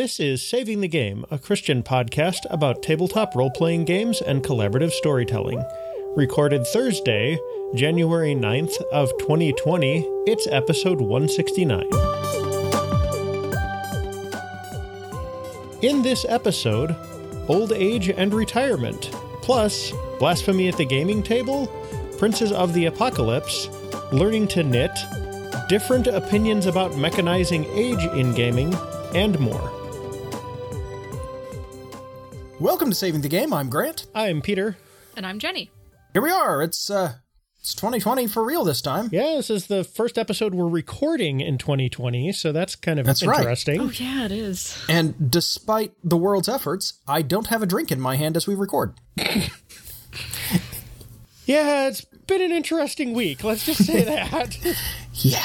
This is Saving the Game, a Christian podcast about tabletop role playing games and collaborative storytelling. Recorded Thursday, January 9th of 2020, it's episode 169. In this episode, old age and retirement, plus blasphemy at the gaming table, princes of the apocalypse, learning to knit, different opinions about mechanizing age in gaming, and more. Welcome to Saving the Game. I'm Grant. I'm Peter. And I'm Jenny. Here we are. It's uh it's 2020 for real this time. Yeah, this is the first episode we're recording in 2020, so that's kind of That's right. interesting. Oh, yeah, it is. And despite the world's efforts, I don't have a drink in my hand as we record. Yeah, it's been an interesting week. Let's just say that. Yeah.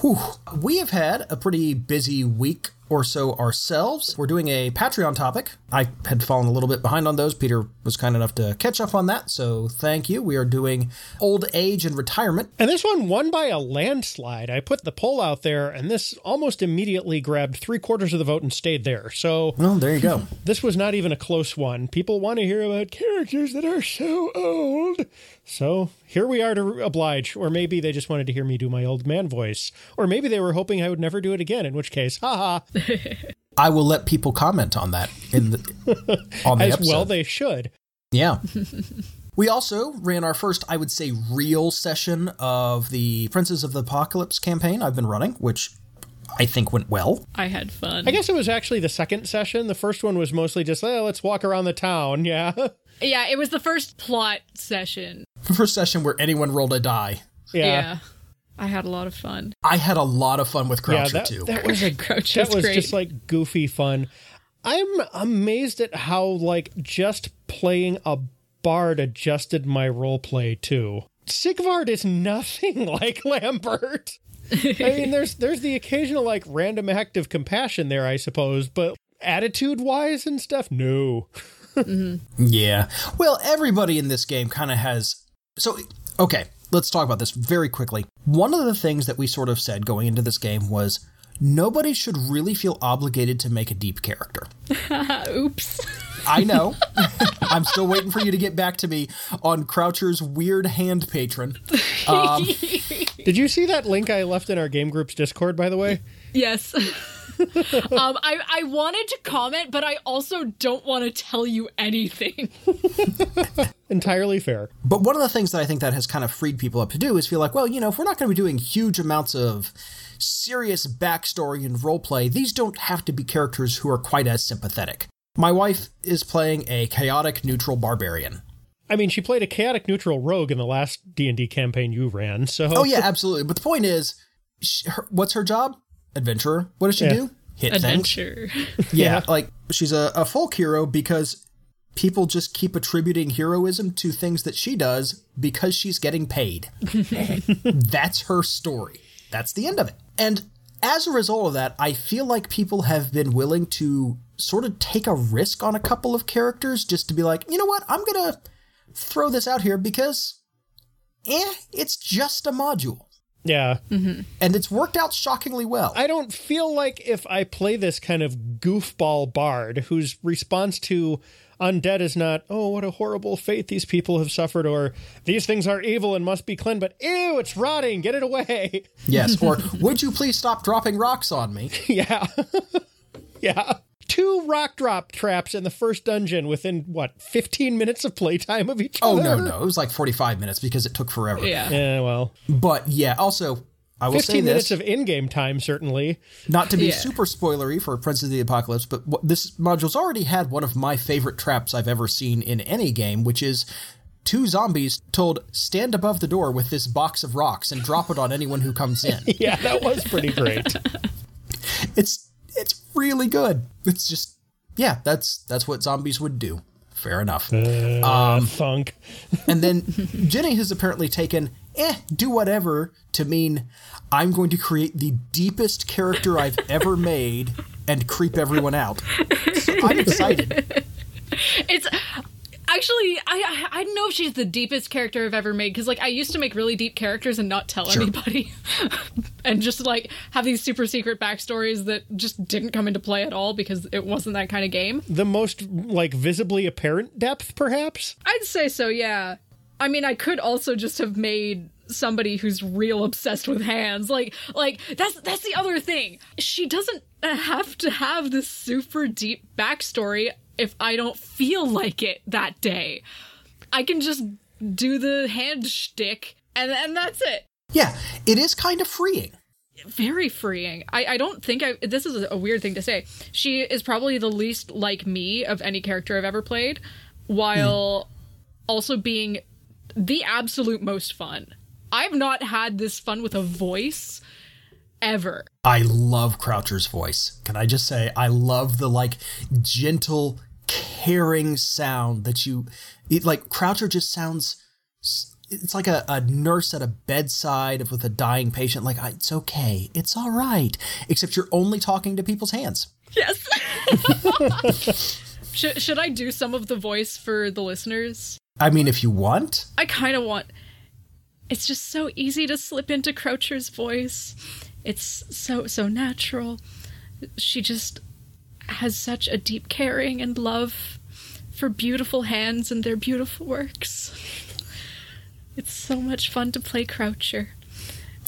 Whew. We have had a pretty busy week or so ourselves. We're doing a Patreon topic. I had fallen a little bit behind on those. Peter was kind enough to catch up on that, so thank you. We are doing old age and retirement. and this one won by a landslide. I put the poll out there, and this almost immediately grabbed three quarters of the vote and stayed there. So Well, there you go. this was not even a close one. People want to hear about characters that are so old. So here we are to oblige. Or maybe they just wanted to hear me do my old man voice. Or maybe they were hoping I would never do it again, in which case, haha, I will let people comment on that in the on the as episode. well they should. Yeah. we also ran our first, I would say, real session of the Princes of the Apocalypse campaign I've been running, which I think went well. I had fun. I guess it was actually the second session. The first one was mostly just, oh, let's walk around the town. Yeah. yeah, it was the first plot session. The first session where anyone rolled a die. Yeah. I had a lot of fun. I had a lot of fun with Yeah, Croucher that, too. that was a Croucher. That was great. just like goofy fun. I'm amazed at how like just playing a bard adjusted my role play too. Sigvard is nothing like Lambert. I mean, there's there's the occasional like random act of compassion there, I suppose, but attitude wise and stuff, no. yeah. Well, everybody in this game kind of has. So, okay, let's talk about this very quickly. One of the things that we sort of said going into this game was nobody should really feel obligated to make a deep character. Oops. I know. I'm still waiting for you to get back to me on Croucher's weird hand patron. Um, Did you see that link I left in our game group's Discord, by the way? yes. um, I, I wanted to comment, but I also don't want to tell you anything. Entirely fair. But one of the things that I think that has kind of freed people up to do is feel like, well, you know, if we're not going to be doing huge amounts of serious backstory and roleplay, these don't have to be characters who are quite as sympathetic. My wife is playing a chaotic neutral barbarian. I mean, she played a chaotic neutral rogue in the last D&D campaign you ran, so Oh yeah, absolutely. But the point is, sh her, what's her job? Adventurer. What does she Yeah. do? Hit things. Adventure. Yeah, like she's a, a folk hero because people just keep attributing heroism to things that she does because she's getting paid. That's her story. That's the end of it. And as a result of that, I feel like people have been willing to sort of take a risk on a couple of characters just to be like, you know what, I'm going to throw this out here because, eh, it's just a module. Yeah. Mm-hmm. And it's worked out shockingly well. I don't feel like if I play this kind of goofball bard whose response to undead is not, oh, what a horrible fate these people have suffered, or these things are evil and must be cleansed, but ew, it's rotting, get it away. yes. Or would you please stop dropping rocks on me? yeah. yeah. Two rock drop traps in the first dungeon within, what, 15 minutes of playtime of each Oh other? no, no, it was like forty-five minutes because it took forever. Yeah. Yeah, well, But yeah, also I will say 15 minutes this, of in game time, certainly. not to be Yeah. super spoilery for Prince of the Apocalypse, but what, this module's already had one of my favorite traps I've ever seen in any game, which is two zombies told stand above the door with this box of rocks and drop it on anyone who comes in. Yeah, that was pretty great. it's it's really good. It's just yeah, that's that's what zombies would do. Fair enough. um, Thunk. And then Jenny has apparently taken, eh, do whatever to mean I'm going to create the deepest character I've ever made and creep everyone out. So I'm excited. It's actually I I, I don't know if she's the deepest character I've ever made because like I used to make really deep characters and not tell Sure. anybody. and just like have these super secret backstories that just didn't come into play at all because it wasn't that kind of game. The most like visibly apparent depth, perhaps. I'd say so, yeah. I mean, I could also just have made somebody who's real obsessed with hands. Like like that's that's the other thing. She doesn't uh, have to have this super deep backstory if I don't feel like it that day. I can just do the hand shtick and and that's it. Yeah, it is kind of freeing. Very freeing. I, I don't think I. This is a weird thing to say. She is probably the least like me of any character I've ever played, while also being the absolute most fun. I've not had this fun with a voice ever. I love Croucher's voice. Can I just say I love the like gentle, caring sound that you it, like Croucher just sounds it's like a, a nurse at a bedside with a dying patient like it's okay it's all right except you're only talking to people's hands Yes. should should I do some of the voice for the listeners? i mean if you want I kind of want. It's just so easy to slip into Croucher's voice. It's so so natural. She just has such a deep caring and love for beautiful hands and their beautiful works. It's so much fun to play Croucher.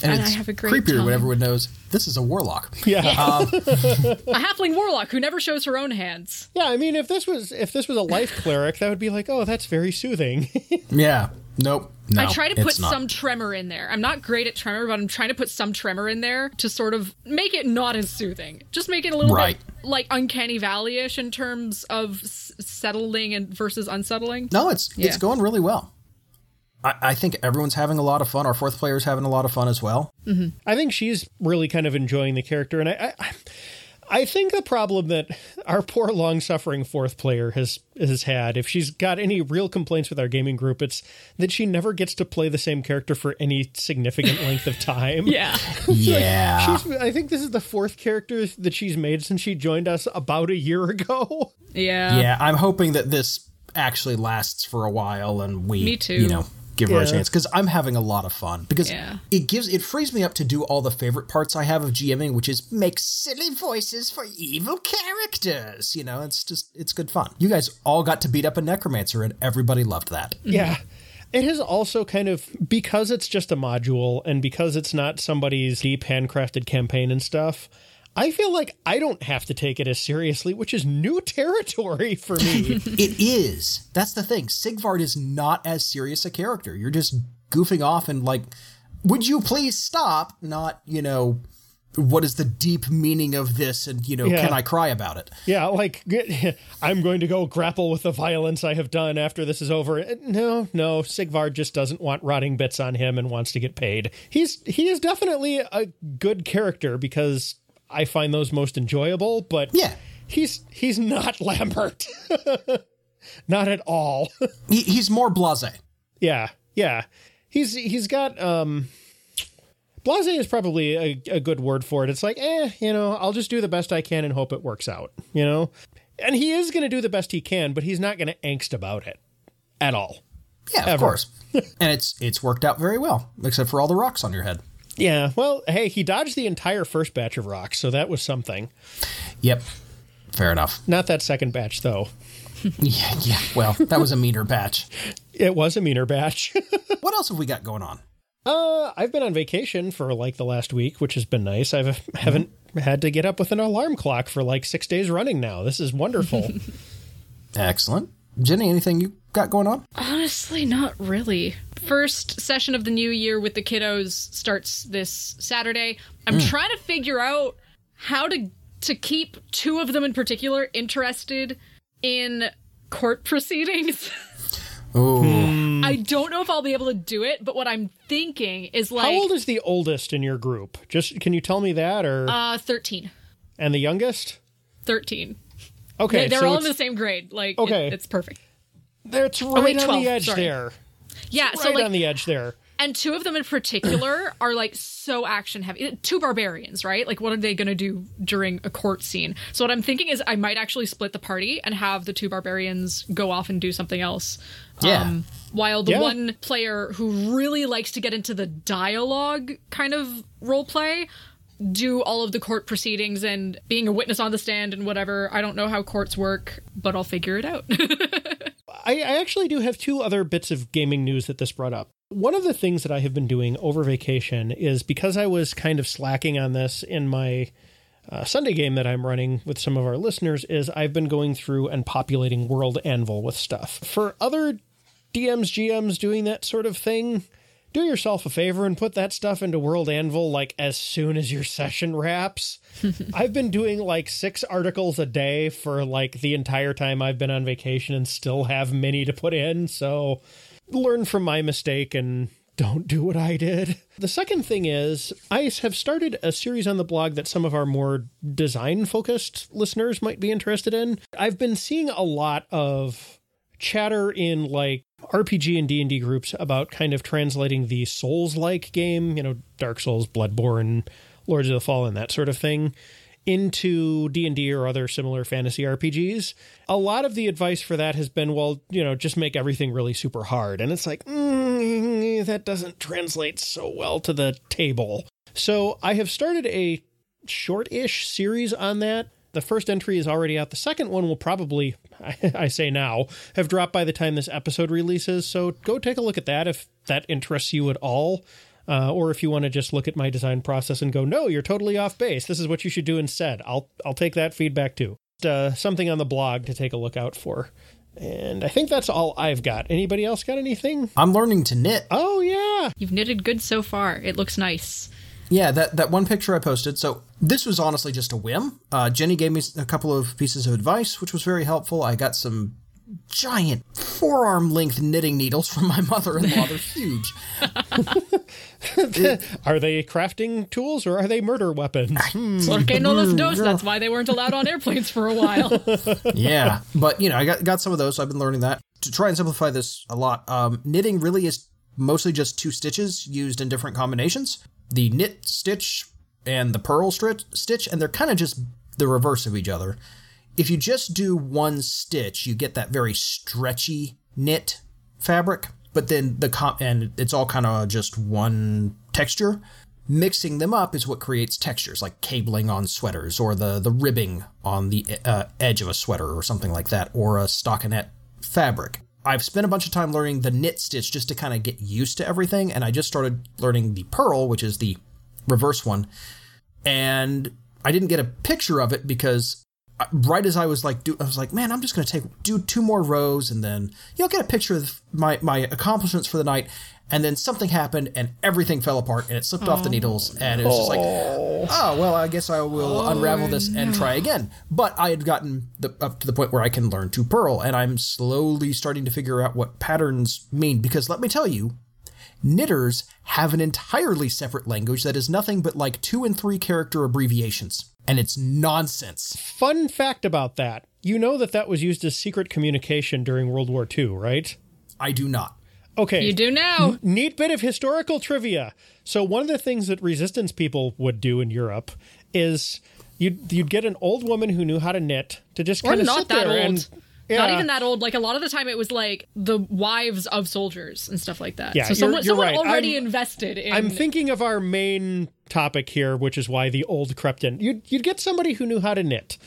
and, And I have a great creepier time. when everyone knows this is a warlock Yeah. Um, a halfling warlock who never shows her own hands. yeah, I mean if this was if this was a life cleric, that would be like, "Oh, that's very soothing." yeah nope no I try to put some tremor in there. I'm not great at tremor, but I'm trying to put some tremor in there to sort of make it not as soothing. Just make it a little Right. bit like uncanny valley-ish in terms of s- settling and versus unsettling. no it's Yeah. it's going really well I, I think everyone's having a lot of fun our fourth player's having a lot of fun as well mm-hmm. I think she's really kind of enjoying the character, and I, I, I think the problem that our poor long-suffering fourth player has has had, if she's got any real complaints with our gaming group, it's that she never gets to play the same character for any significant length of time. Yeah. yeah She's, I think this is the fourth character that she's made since she joined us about a year ago. Yeah. Yeah, I'm hoping that this actually lasts for a while and we, Me too. you know, give her a chance because I'm having a lot of fun because Yeah. it gives it frees me up to do all the favorite parts I have of GMing, which is make silly voices for evil characters. You know, it's just it's good fun. You guys all got to beat up a necromancer and everybody loved that. Mm-hmm. Yeah. It has also kind of because it's just a module and because it's not somebody's deep handcrafted campaign and stuff. I feel like I don't have to take it as seriously, which is new territory for me. It is. That's the thing. Sigvard is not as serious a character. You're just goofing off and like, would you please stop? Not, you know, what is the deep meaning of this and, you know, Yeah. can I cry about it? yeah, like I'm going to go grapple with the violence I have done after this is over. Uh, no, no, Sigvard just doesn't want rotting bits on him and wants to get paid. He's he is definitely a good character because I find those most enjoyable, but Yeah. he's he's not Lambert. not at all. He, he's more blasé. Yeah, yeah. He's he's got um Blase is probably a, a good word for it. It's like, eh, you know, I'll just do the best I can and hope it works out, you know? And he is going to do the best he can, but he's not going to angst about it at all. Yeah, of course. and it's it's worked out very well, except for all the rocks on your head. Yeah, well, hey, he dodged the entire first batch of rocks, so that was something. Yep. Fair enough. Not that second batch, though. Yeah, yeah. Well, that was a meaner batch. It was a meaner batch. What else have we got going on? uh, I've been on vacation for like the last week, which has been nice. I haven't had to get up with an alarm clock for like six days running now. This is wonderful. Excellent. Jenny, anything you got going on? Honestly, not really. First session of the new year with the kiddos starts this Saturday. I'm trying to figure out how to to keep two of them in particular interested in court proceedings. Ooh. I don't know if I'll be able to do it, but what I'm thinking is like How old is the oldest in your group? Just can you tell me that, or uh 13. and the youngest? 13. Okay, They- They're so all in the same grade. Like Okay. it- it's perfect. That's right wait, on 12, the edge sorry. there, Yeah, right so like on the edge there. And two of them in particular are like so action heavy. Two barbarians, right? Like, what are they going to do during a court scene? So, what I'm thinking is I might actually split the party and have the two barbarians go off and do something else. Yeah. Um, while the Yeah. one player who really likes to get into the dialogue kind of role play do all of the court proceedings and being a witness on the stand and whatever. I don't know how courts work, but I'll figure it out. I, I actually do have two other bits of gaming news that this brought up. One of the things that I have been doing over vacation is because I was kind of slacking on this in my uh, Sunday game that I'm running with some of our listeners, is I've been going through and populating World Anvil with stuff. For other DMs, GMs doing that sort of thing, do yourself a favor and put that stuff into World Anvil like as soon as your session wraps. I've been doing like six articles a day for like the entire time I've been on vacation and still have many to put in. So learn from my mistake and don't do what I did. The second thing is, I have started a series on the blog that some of our more design focused listeners might be interested in. I've been seeing a lot of chatter in like RPG and D&D groups about kind of translating the Souls-like game, you know, Dark Souls, Bloodborne, Lords of the Fallen, that sort of thing, into D&D or other similar fantasy RPGs. A lot of the advice for that has been, well, you know, just make everything really super hard. And it's like, mm, that doesn't translate so well to the table. So I have started a short-ish series on that. The first entry is already out. The second one will probably, I say now, have dropped by the time this episode releases. So go take a look at that if that interests you at all. Uh, or if you want to just look at my design process and go, no, you're totally off base. This is what you should do instead. I'll I'll take that feedback too. Uh, something on the blog to take a look out for. And I think that's all I've got. Anybody else got anything? I'm learning to knit. Oh yeah, You've knitted good so far. It looks nice. Yeah, that, that one picture I posted. So this was honestly just a whim. Uh, Jenny gave me a couple of pieces of advice, which was very helpful. I got some giant forearm length knitting needles from my mother in law. They're huge. are they crafting tools or are they murder weapons? Porque no los dos. That's why they weren't allowed on airplanes for a while. yeah, but you know, I got got some of those. So I've been learning that to try and simplify this a lot. Um, knitting really is mostly just two stitches used in different combinations: the knit stitch and the purl stri- stitch, and they're kind of just the reverse of each other. If you just do one stitch, you get that very stretchy knit fabric, but then the com- and it's all kind of just one texture. Mixing them up is what creates textures, like cabling on sweaters or the the ribbing on the uh, edge of a sweater or something like that, or a stockinette fabric. I've spent a bunch of time learning the knit stitch just to kind of get used to everything, and I just started learning the purl, which is the reverse one, and I didn't get a picture of it because right as I was like, do, I was like, man, I'm just going to take do two more rows and then you know get a picture of my my accomplishments for the night. And then something happened and everything fell apart and it slipped off the needles and it was just like, oh well, I guess I will oh, unravel this and try again. But I had gotten the, up to the point where I can learn to purl and I'm slowly starting to figure out what patterns mean because let me tell you, knitters have an entirely separate language that is nothing but like two and three character abbreviations. And it's nonsense. Fun fact about that. You know that that was used as secret communication during World War II, right? I do not. Okay. you do now. Neat bit of historical trivia. So one of the things that resistance people would do in Europe is you'd you'd get an old woman who knew how to knit to just Or kind of not sit that there old. and Not even that old. Like a lot of the time, it was like the wives of soldiers and stuff like that. Yeah, so you're- someone, you're someone right. already I'm- invested in. I'm thinking of our main topic here, which is why the old crept in. You'd, you'd get somebody who knew how to knit.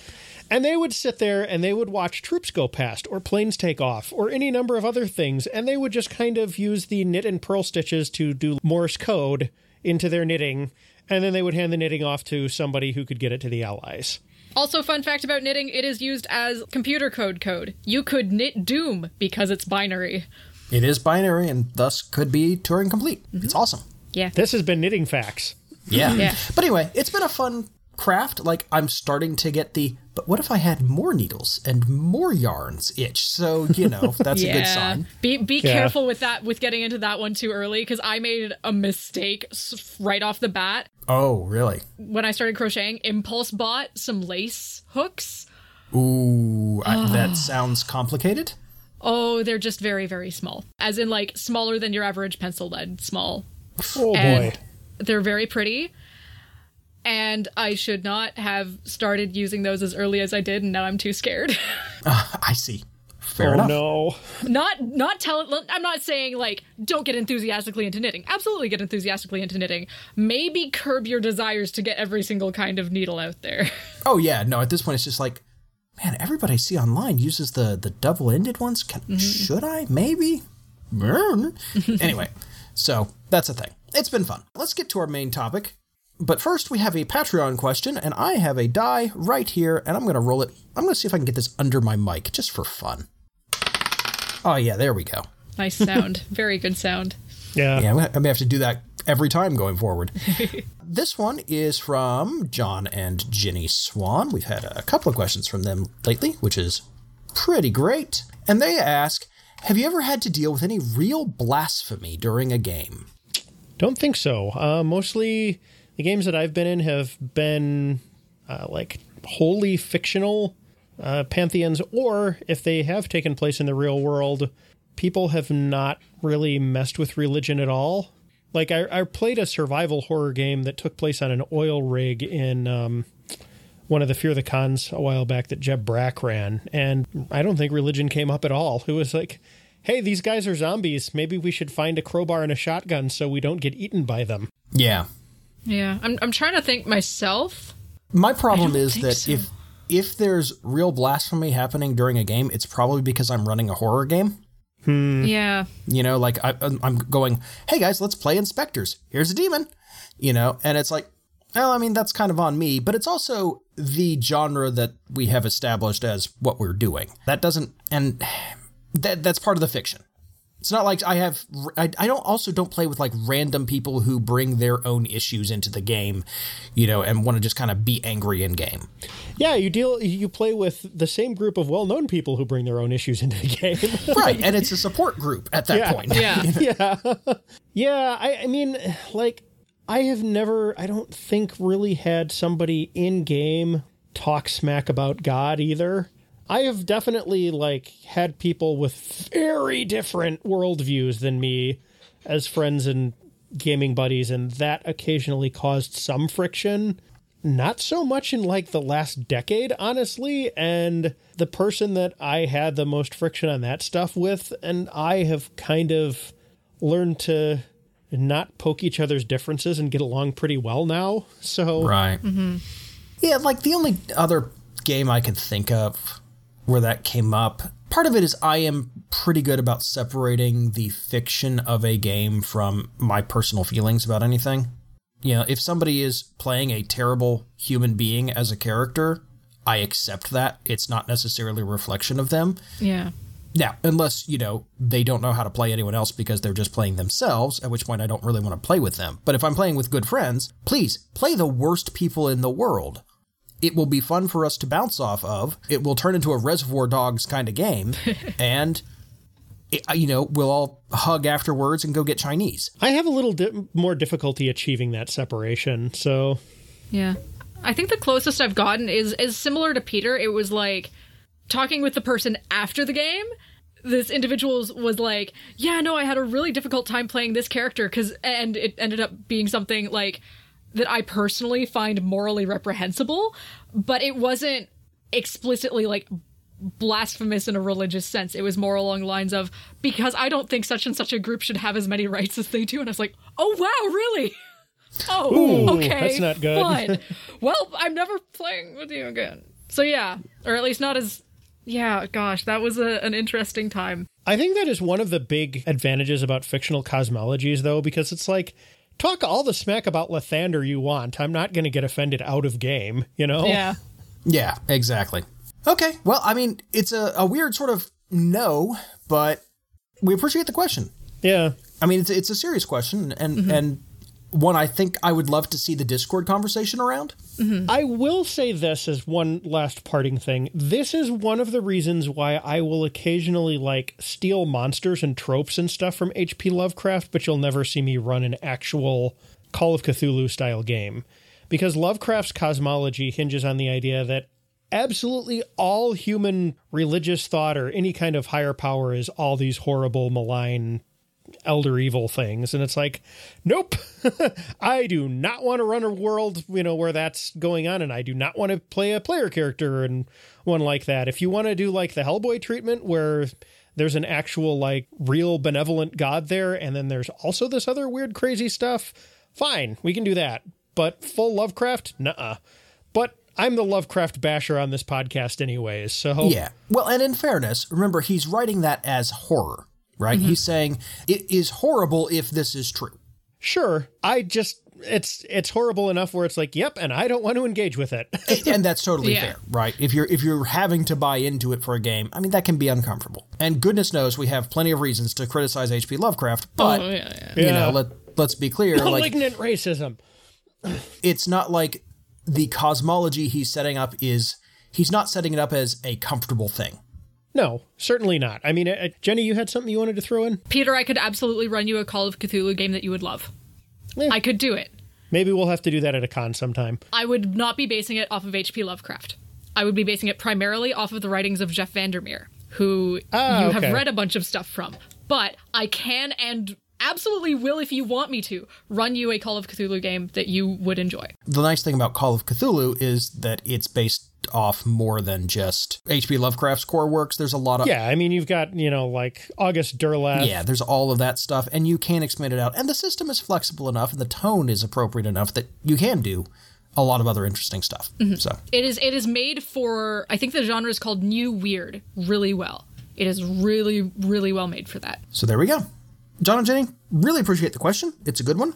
And they would sit there and they would watch troops go past, or planes take off, or any number of other things. And they would just kind of use the knit and purl stitches to do Morse code into their knitting. And then they would hand the knitting off to somebody who could get it to the Allies. Also, fun fact about knitting: it is used as computer code code. You could knit Doom because it's binary. It is binary and thus could be Turing complete. Mm-hmm. It's awesome. Yeah. This has been Knitting Facts. Yeah. Yeah. But anyway, it's been a fun craft. Like I'm starting to get the but what if I had more needles and more yarns itch? So, you know, that's a good sign. Be be Yeah. careful with that with getting into that one too early because I made a mistake right off the bat Oh, really? when I started crocheting. Impulse bought some lace hooks. Ooh, I, that sounds complicated. Oh, they're just very, very small. As in, like, smaller than your average pencil lead, small. Oh boy. And they're very pretty. And I should not have started using those as early as I did, and now I'm too scared. Ah, I see. Fair oh enough. no. not not tell I'm not saying like don't get enthusiastically into knitting. Absolutely get enthusiastically into knitting. Maybe curb your desires to get every single kind of needle out there. Oh yeah, no. At this point, it's just like, man, everybody I see online uses the the double ended ones. Can, mm-hmm. Should I? Maybe. anyway, so that's a thing. It's been fun. Let's get to our main topic. But first, we have a Patreon question, and I have a die right here, and I'm going to roll it. I'm going to see if I can get this under my mic just for fun. Oh, yeah, there we go. nice sound. Very good sound. Yeah. Yeah, I'm gonna- I may have to do that every time going forward. this one is from John and Ginny Swan. We've had a couple of questions from them lately, which is pretty great. And they ask Have you ever had to deal with any real blasphemy during a game? Don't think so. Uh, mostly the games that I've been in have been uh, like wholly fictional uh, pantheons, or if they have taken place in the real world, people have not really messed with religion at all. Like I, I played a survival horror game that took place on an oil rig in um, one of the Fear the Cons a while back that Jeb Brack ran, and I don't think religion came up at all. It was like, hey, these guys are zombies. Maybe we should find a crowbar and a shotgun so we don't get eaten by them. Yeah. Yeah. I'm I'm trying to think myself. My problem is that so. if if there's real blasphemy happening during a game, it's probably because I'm running a horror game. Hmm. Yeah. You know, like I, I'm going, hey guys, let's play InSpectres. Here's a demon. You know, and it's like, well, I mean, that's kind of on me, but it's also the genre that we have established as what we're doing. That doesn't, and that that's part of the fiction. It's not like I have, I, I don't also don't play with like random people who bring their own issues into the game, you know, and want to just kind of be angry in game. Yeah, you deal you play with the same group of well-known people who bring their own issues into the game. Right. and it's a support group at that Yeah. point. Yeah. yeah. yeah, I I mean like I have never I don't think really had somebody in game talk smack about God either. I have definitely like had people with very different worldviews than me as friends and gaming buddies, and that occasionally caused some friction. Not so much in like the last decade, honestly. And the person that I had the most friction on that stuff with, and I have kind of learned to not poke each other's differences and get along pretty well now. So Right. Mm-hmm. Yeah, like the only other game I can think of where that came up, part of it is I am pretty good about separating the fiction of a game from my personal feelings about anything. You know, if somebody is playing a terrible human being as a character, I accept that. It's not necessarily a reflection of them. Yeah. Now, unless, you know, they don't know how to play anyone else because they're just playing themselves, at which point I don't really want to play with them. But if I'm playing with good friends, please play the worst people in the world. It will be fun for us to bounce off of. It will turn into a Reservoir Dogs kind of game. and, it, uh, you know, we'll all hug afterwards and go get Chinese. I have a little di- more difficulty achieving that separation. So Yeah. I think the closest I've gotten is is similar to Peter. It was like talking with the person after the game. This individual was- was like, "Yeah, no, I had a really difficult time playing this character cuz and it ended up being something like that I personally find morally reprehensible, but it wasn't explicitly like blasphemous in a religious sense. It was more along the lines of because I don't think such and such a group should have as many rights as they do and I was like, "Oh wow, really?" Oh, Ooh, okay. that's not good. Fine. well, I'm never playing with you again. So yeah, or at least not as. Yeah, gosh, that was a, an interesting time. I think that is one of the big advantages about fictional cosmologies, though, because it's like talk all the smack about Lathander you want. I'm not going to get offended out of game, you know? Yeah. Yeah, exactly. Okay, well, I mean, it's a, a weird sort of no, but we appreciate the question. Yeah. I mean, it's it's a serious question, and mm-hmm. and one I think I would love to see the Discord conversation around. Mm-hmm. I will say this as one last parting thing. This is one of the reasons why I will occasionally like steal monsters and tropes and stuff from HP Lovecraft, but you'll never see me run an actual Call of Cthulhu style game. Because Lovecraft's cosmology hinges on the idea that absolutely all human religious thought or any kind of higher power is all these horrible, malign, elder evil things. And it's like, nope, I do not want to run a world, you know, where that's going on. And I do not want to play a player character and one like that. If you want to do like the Hellboy treatment where there's an actual, like, real benevolent God there, and then there's also this other weird, crazy stuff, fine, we can do that. But full Lovecraft? Nuh But I'm the Lovecraft basher on this podcast, anyways. So Yeah. Well, and in fairness, remember he's writing that as horror, right? Mm-hmm. He's saying it is horrible if this is true. sure, I just it's it's horrible enough where it's like, yep, and I don't want to engage with it. and that's totally Yeah. fair, right? If you're if you're having to buy into it for a game, I mean that can be uncomfortable. And goodness knows we have plenty of reasons to criticize HP Lovecraft, oh, but oh yeah, yeah. you know, let let's be clear, like Malignant racism. it's not like the cosmology he's setting up is he's not setting it up as a comfortable thing. No, certainly not. I mean, uh, Jenny, you had something you wanted to throw in? Peter, I could absolutely run you a Call of Cthulhu game that you would love. I could do it. Maybe we'll have to do that at a con sometime. I would not be basing it off of H.P. Lovecraft. I would be basing it primarily off of the writings of Jeff Vandermeer, who Ah, you okay. have read a bunch of stuff from. But I can and absolutely will, if you want me to, run you a Call of Cthulhu game that you would enjoy. The nice thing about Call of Cthulhu is that it's based off more than just H.P. Lovecraft's core works. There's a lot of Yeah, I mean, you've got, you know, like August Derleth. Yeah, there's all of that stuff, and you can expand it out. And the system is flexible enough, and the tone is appropriate enough that you can do a lot of other interesting stuff. Mm-hmm. So, It is it is made for I think the genre is called new weird really well. It is really really well made for that. so there we go. John and Jenny, really appreciate the question. It's a good one.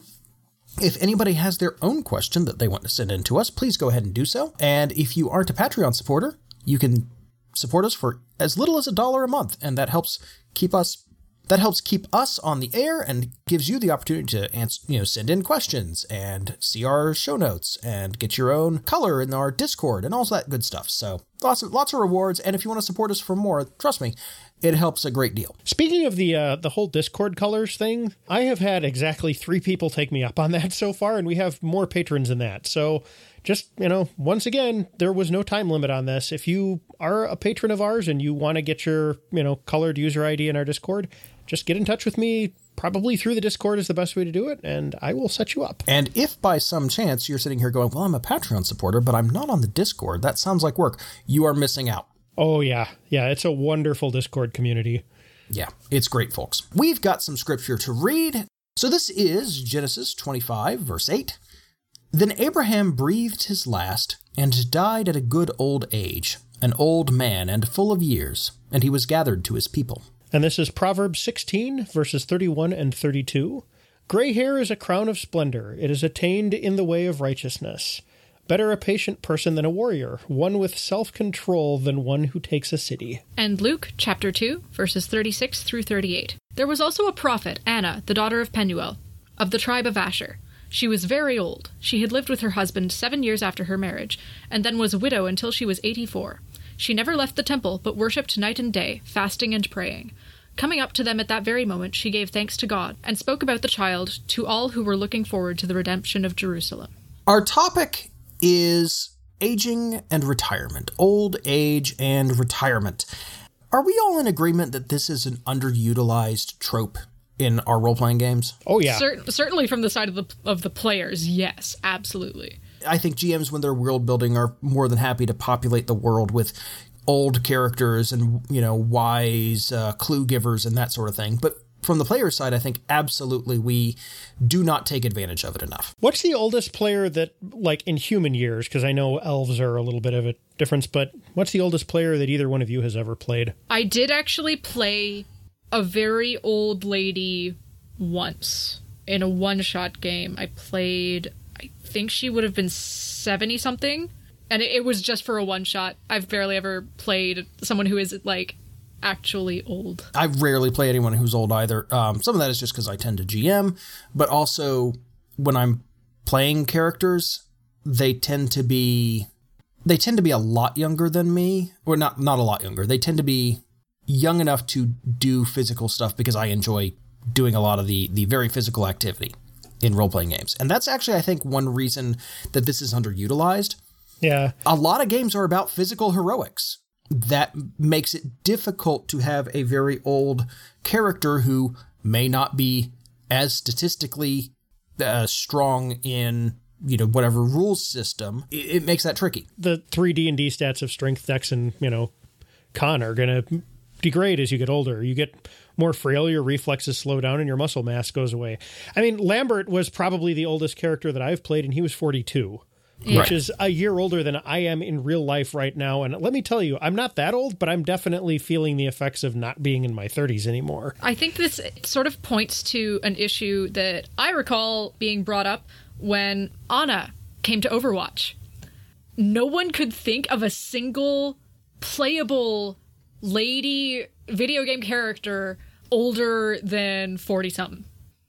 If anybody has their own question that they want to send in to us, please go ahead and do so. And if you aren't a Patreon supporter, you can support us for as little as a dollar a month, and that helps keep us that helps keep us on the air and gives you the opportunity to answer, you know, send in questions and see our show notes and get your own color in our Discord and all that good stuff. So lots of lots of rewards, and if you want to support us for more, trust me, it helps a great deal. Speaking of the uh, the whole Discord colors thing, I have had exactly three people take me up on that so far, and we have more patrons than that. So, just you know, once again, there was no time limit on this. If you are a patron of ours and you want to get your you know colored user ID in our Discord, just get in touch with me. Probably through the Discord is the best way to do it, and I will set you up. And if by some chance you're sitting here going, "Well, I'm a Patreon supporter, but I'm not on the Discord," that sounds like work. You are missing out. Oh yeah, yeah, it's a wonderful Discord community. Yeah, it's great, folks. We've got some scripture to read. So this is Genesis 25, verse 8. Then Abraham breathed his last and died at a good old age, an old man and full of years, and he was gathered to his people. And this is Proverbs 16, verses 31 and 32. Gray hair is a crown of splendor. It is attained in the way of righteousness. Better a patient person than a warrior, one with self control than one who takes a city. And Luke chapter 2 verses 36 through 38. There was also a prophet, Anna, the daughter of Penuel, of the tribe of Asher. She was very old. She had lived with her husband 7 years after her marriage and then was a widow until she was 84. She never left the temple but worshipped night and day, fasting and praying. Coming up to them at that very moment, she gave thanks to God and spoke about the child to all who were looking forward to the redemption of Jerusalem. Our topic is aging and retirement, old age and retirement. Are we all in agreement that this is an underutilized trope in our role playing games? Oh, yeah. Cer- certainly from the side of the of the players, yes, absolutely. I think GMs, when they're world building, are more than happy to populate the world with old characters and you know wise uh, clue givers and that sort of thing. But from the player side, I think absolutely we do not take advantage of it enough. What's the oldest player that, like in human years, because I know elves are a little bit of a difference, but what's the oldest player that either one of you has ever played? I did actually play a very old lady once in a one shot game. I played, I think she would have been 70 something. And it, it was just for a one shot. I've barely ever played someone who is like actually old. I rarely play anyone who's old either. Um, some of that is just because I tend to GM, but also when I'm playing characters, they tend to be they tend to be a lot younger than me, or not not a lot younger. They tend to be young enough to do physical stuff because I enjoy doing a lot of the the very physical activity in role playing games, and that's actually I think one reason that this is underutilized Yeah. A lot of games are about physical heroics that makes it difficult to have a very old character who may not be as statistically uh, strong in you know whatever rules system. It, it, makes that tricky. The 3d and d stats of strength dex and you know con are going to degrade as you get older. You get more frail your reflexes slow down and your muscle mass goes away. I mean lambert was probably the oldest character that i've played and he was 42 Right. which is a year older than I am in real life right now. And let me tell you, I'm not that old, but I'm definitely feeling the effects of not being in my 30s anymore. I think this sort of points to an issue that I recall being brought up when Ana came to Overwatch. No one could think of a single playable lady video game character older than 40 something.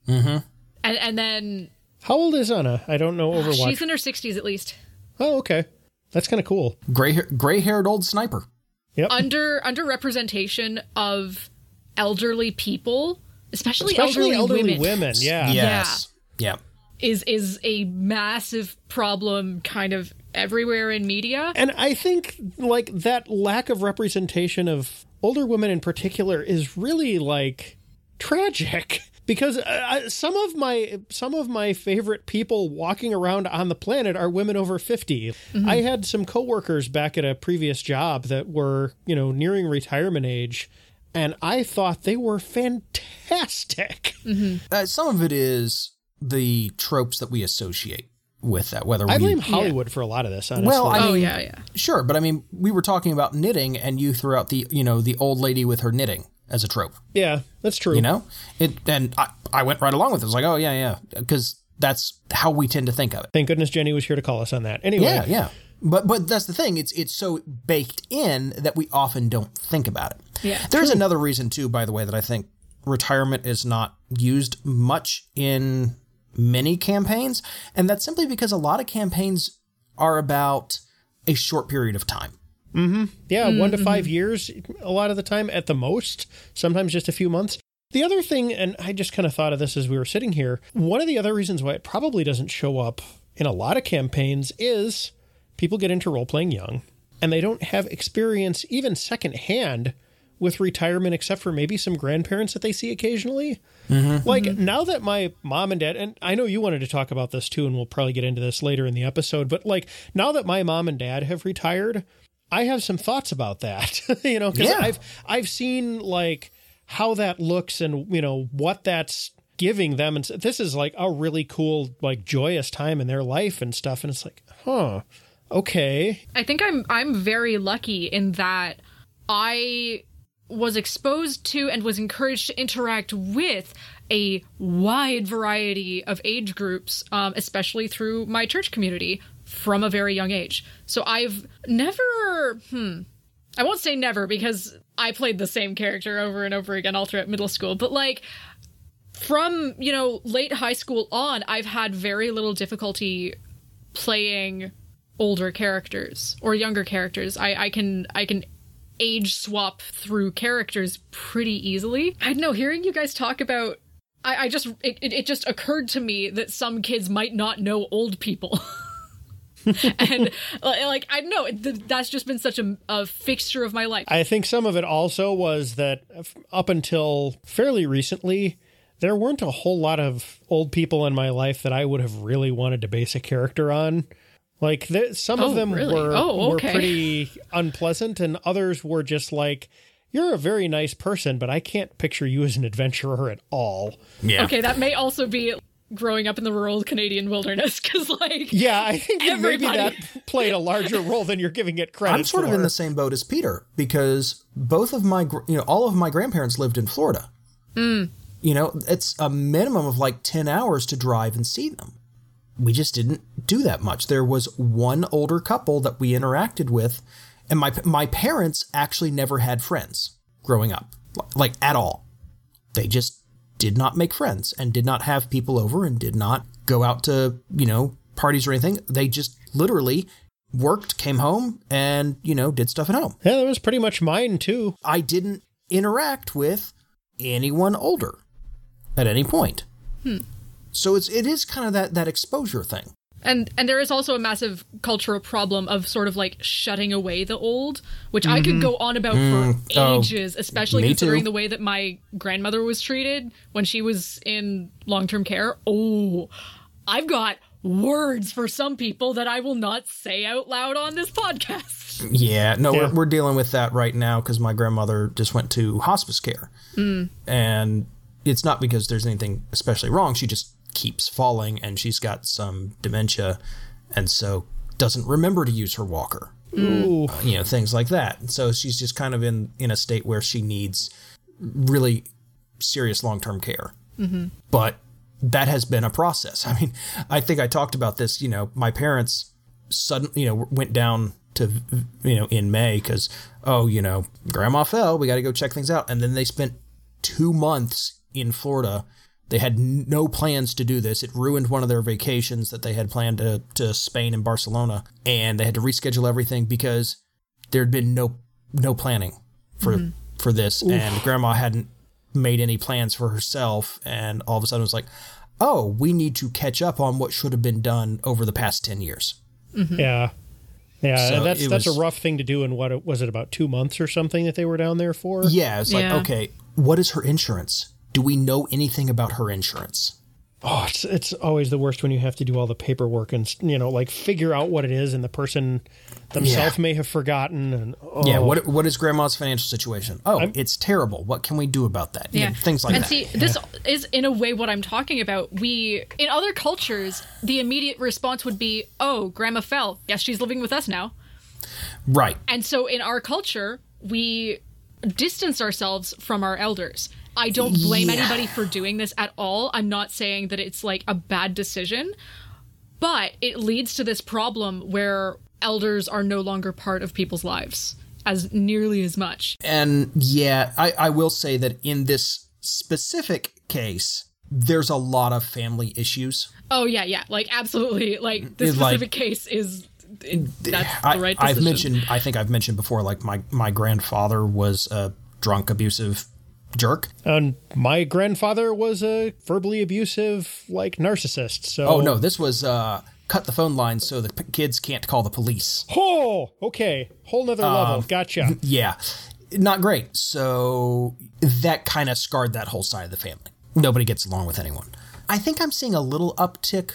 Mm-hmm. And, and then how old is Ana? I don't know Overwatch. she's in her 60s at least. oh, okay. That's kind of cool. Gray gray haired old sniper. Yep. Under under representation of elderly people, especially, Especially elderly, elderly women. women. Yeah. Yes. Yeah. is is a massive problem kind of everywhere in media. And I think like that lack of representation of older women in particular is really like tragic because uh, I- some of my some of my favorite people walking around on the planet are women over 50. I had some coworkers back at a previous job that were, you know, nearing retirement age and I thought they were fantastic. Uh, some of it is the tropes that we associate with that. Whether we I blame Hollywood for a lot of this, honestly. Well, I oh mean, yeah, yeah. Sure, but I mean, we were talking about knitting, and you threw out the you know the old lady with her knitting as a trope. yeah, that's true. You know, it and I, I went right along with it. I was like, oh yeah, yeah, because that's how we tend to think of it. Thank goodness Jenny was here to call us on that. Anyway, Yeah, yeah. But but that's the thing. It's it's so baked in that we often don't think about it. Yeah. There's another reason too, by the way, that I think retirement is not used much in many campaigns, and that's simply because a lot of campaigns are about a short period of time. Mm-hmm. Yeah, one to mm-hmm. five years, a lot of the time at the most, sometimes just a few months. The other thing, and I just kind of thought of this as we were sitting here, one of the other reasons why it probably doesn't show up in a lot of campaigns is people get into role playing young and they don't have experience, even secondhand, with retirement, except for maybe some grandparents that they see occasionally. Mm-hmm. Like now that my mom and dad, and I know you wanted to talk about this too, and we'll probably get into this later in the episode, but like now that my mom and dad have retired, I have some thoughts about that. you know, because Yeah. I've I've seen like how that looks and you know what that's giving them, and this is like a really cool, like joyous time in their life and stuff, and it's like, huh, okay, I think I'm I'm very lucky in that I was exposed to and was encouraged to interact with a wide variety of age groups, um, especially through my church community from a very young age. So I've never, hmm, I won't say never because I played the same character over and over again all throughout middle school, but like from, you know, late high school on, I've had very little difficulty playing older characters or younger characters. I, I can I can age swap through characters pretty easily. I don't know, hearing you guys talk about I, I just it, it just occurred to me that some kids might not know old people. and like I know, it- that's just been such a, a fixture of my life. I think some of it also was that up until fairly recently, there weren't a whole lot of old people in my life that I would have really wanted to base a character on. Like there, some Oh, of them really? were Oh, were pretty unpleasant, and others were just like, "You're a very nice person, but I can't picture you as an adventurer at all." Yeah. okay, that may also be growing up in the rural Canadian wilderness because like Yeah, I think that maybe that played a larger role than you're giving it credit. For. I'm sort of in the same boat as Peter because both of my, you know, all of my grandparents lived in Florida. Hmm. You know, it's a minimum of like 10 hours to drive and see them. We just didn't do that much. There was one older couple that we interacted with, and my my parents actually never had friends growing up, like at all. They just did not make friends and did not have people over and did not go out to, you know, parties or anything. They just literally worked, came home, and, you know, did stuff at home. Yeah, that was pretty much mine too. I didn't interact with anyone older at any point. Hmm. So it's it is kind of that that exposure thing. And and there is also a massive cultural problem of sort of like shutting away the old, which I could mm-hmm. go on about for mm, Oh, ages, especially considering too. the way that my grandmother was treated when she was in long-term care. Oh, I've got words for some people that I will not say out loud on this podcast. Yeah, no, Yeah. We're, we're dealing with that right now because my grandmother just went to hospice care. Mm. And it's not because there's anything especially wrong. She just keeps falling and she's got some dementia and so doesn't remember to use her walker. Ooh. Uh, you know, things like that. So she's just kind of in, in a state where she needs really serious long term care. Mm-hmm. But that has been a process. I mean, I think I talked about this. You know, my parents suddenly, you know, went down to, you know, in May because, oh, you know, grandma fell. We got to go check things out. And then they spent two months in Florida. They had no plans to do this. It ruined one of their vacations that they had planned to, to Spain and Barcelona. And they had to reschedule everything because there had been no no planning for mm-hmm. for this and grandma hadn't made any plans for herself and all of a sudden it was like oh we need to catch up on what should have been done over the past 10 years mm-hmm. Yeah. Yeah, So that's that's was- a rough thing to do And what was it about 2 months or something that they were down there for? yeah it's like Yeah. okay what is her insurance do we know anything about her insurance Oh, it's it's always the worst when you have to do all the paperwork and you know like figure out what it is and the person themselves Yeah. may have forgotten and oh, yeah what what is grandma's financial situation oh it's terrible what can we do about that You know, things like and that And see, this is in a way what I'm talking about. We in other cultures, the immediate response would be, "Oh, grandma fell. Yes, she's living with us now." right And so in our culture, we distance ourselves from our elders. I don't blame Yeah. anybody for doing this at all. I'm not saying that it's like a bad decision, but it leads to this problem where elders are no longer part of people's lives as nearly as much. And yeah, I, I will say that in this specific case, there's a lot of family issues. Oh yeah, yeah, like absolutely. Like this It's like- specific case is it, that's I, the right decision. I've mentioned, I think I've mentioned before, like my, my grandfather was a drunk, abusive jerk. and my grandfather was a verbally abusive like narcissist. So Oh, no, this was uh, cut the phone line so the p- kids can't call the police. Oh, okay. Whole nother Um, level. Gotcha. Yeah, not great. So that kind of scarred that whole side of the family. Nobody gets along with anyone. I think I'm seeing a little uptick,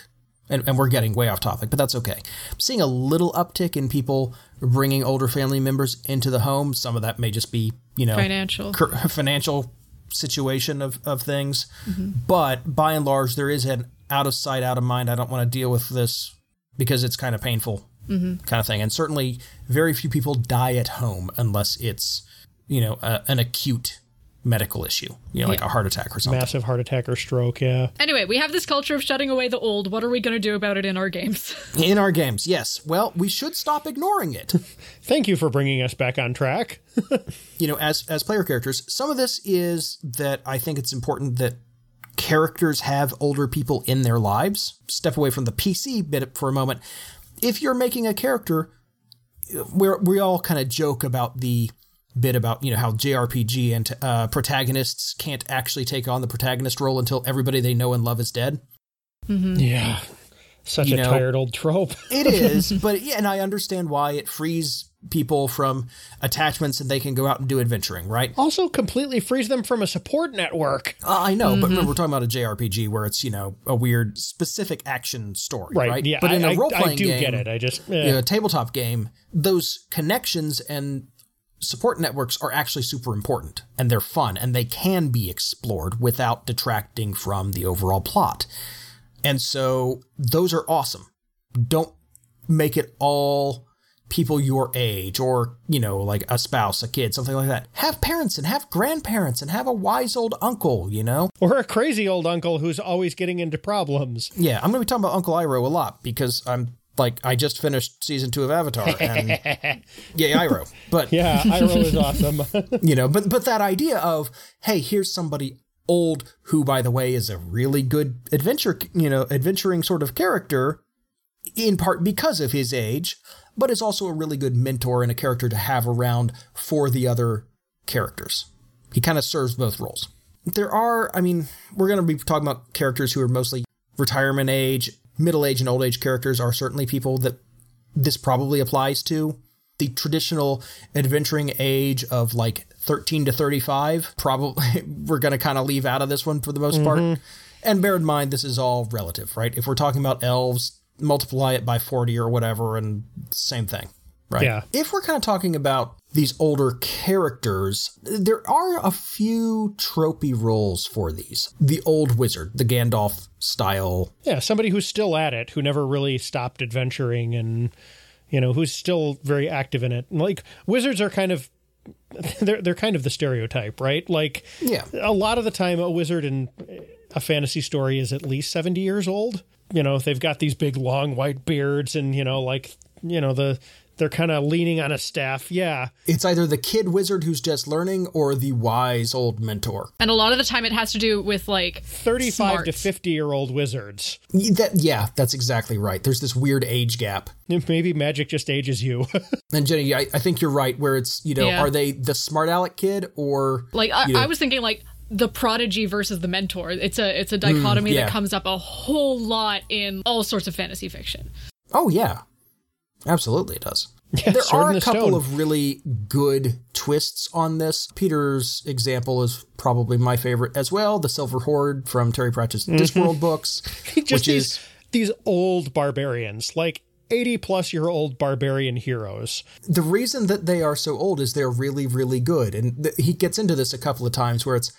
and, and we're getting way off topic, but that's okay. I'm seeing a little uptick in people bringing older family members into the home. Some of that may just be, you know, Financial. cur- financial situation of, of things. Mm-hmm. But by and large, there is an out of sight, out of mind. I don't want to deal with this because it's kind of painful mm-hmm. kind of thing. And certainly, very few people die at home unless it's, you know, a, an acute medical issue, you know, like a heart attack or something. Massive heart attack or stroke. Yeah. Anyway, we have this culture of shutting away the old. What are we going to do about it in our games? In our games, yes. Well, we should stop ignoring it. Thank you for bringing us back on track. you know, as as player characters, some of this is that I think it's important that characters have older people in their lives. Step away from the PC bit for a moment. If you're making a character, uh, where we all kind of joke about the bit about you know how JRPG and uh, protagonists can't actually take on the protagonist role until everybody they know and love is dead. Mm-hmm. Yeah. Such You a know- tired old trope. It is, but yeah, and I understand why it frees people from attachments and they can go out and do adventuring, right? also completely frees them from a support network. Uh, I know, but remember we're talking about a JRPG where it's you know a weird specific action story, right? Right. Yeah. But in I, a role I, I playing do game, get it. I just you eh. know, a tabletop game, those connections and support networks are actually super important and they're fun and they can be explored without detracting from the overall plot. And so those are awesome. Don't make it all people your age or, you know, like a spouse, a kid, something like that. Have parents and have grandparents and have a wise old uncle, you know? or a crazy old uncle who's always getting into problems. Yeah, I'm going to be talking about Uncle Iroh a lot because I'm like I just finished season 2 of Avatar and yay Iroh. But Yeah, Iroh is awesome. you know, but but that idea of hey, here's somebody old who by the way is a really good adventure, you know, adventuring sort of character in part because of his age, but is also a really good mentor and a character to have around for the other characters. He kind of serves both roles. There are, I mean, we're going to be talking about characters who are mostly retirement age. Middle age and old age characters are certainly people that this probably applies to. The traditional adventuring age of like 13 to 35, probably we're going to kind of leave out of this one for the most part. Mm-hmm. And bear in mind, this is all relative, right? If we're talking about elves, multiply it by 40 or whatever, and same thing, right? Yeah. If we're kind of talking about these older characters, there are a few tropey roles for these. The old wizard, the Gandalf style. Yeah, somebody who's still at it, who never really stopped adventuring and you know, who's still very active in it. Like wizards are kind of they're they're kind of the stereotype, right? Like Yeah. a lot of the time a wizard in a fantasy story is at least 70 years old. You know, they've got these big long white beards and you know like, you know, the they're kind of leaning on a staff. Yeah. It's either the kid wizard who's just learning or the wise old mentor. And a lot of the time it has to do with like 35 to 50 year old wizards. That yeah, that's exactly right. There's this weird age gap. Maybe magic just ages you. And Jenny, I, I think you're right. Where it's you know, Yeah. are they the smart aleck kid or Like I, you know, I was thinking like the prodigy versus the mentor. It's a it's a dichotomy Mm, yeah. that comes up a whole lot in all sorts of fantasy fiction. Oh yeah, absolutely it does. Yeah, there are a the couple Stone. of really good twists on this. Peter's example is probably my favorite as well. The Silver Horde from Terry Pratchett's mm-hmm. Discworld books, just which these is these old barbarians, like 80 plus year old barbarian heroes. the reason that they are so old is they're really really good. And th- he gets into this a couple of times where it's,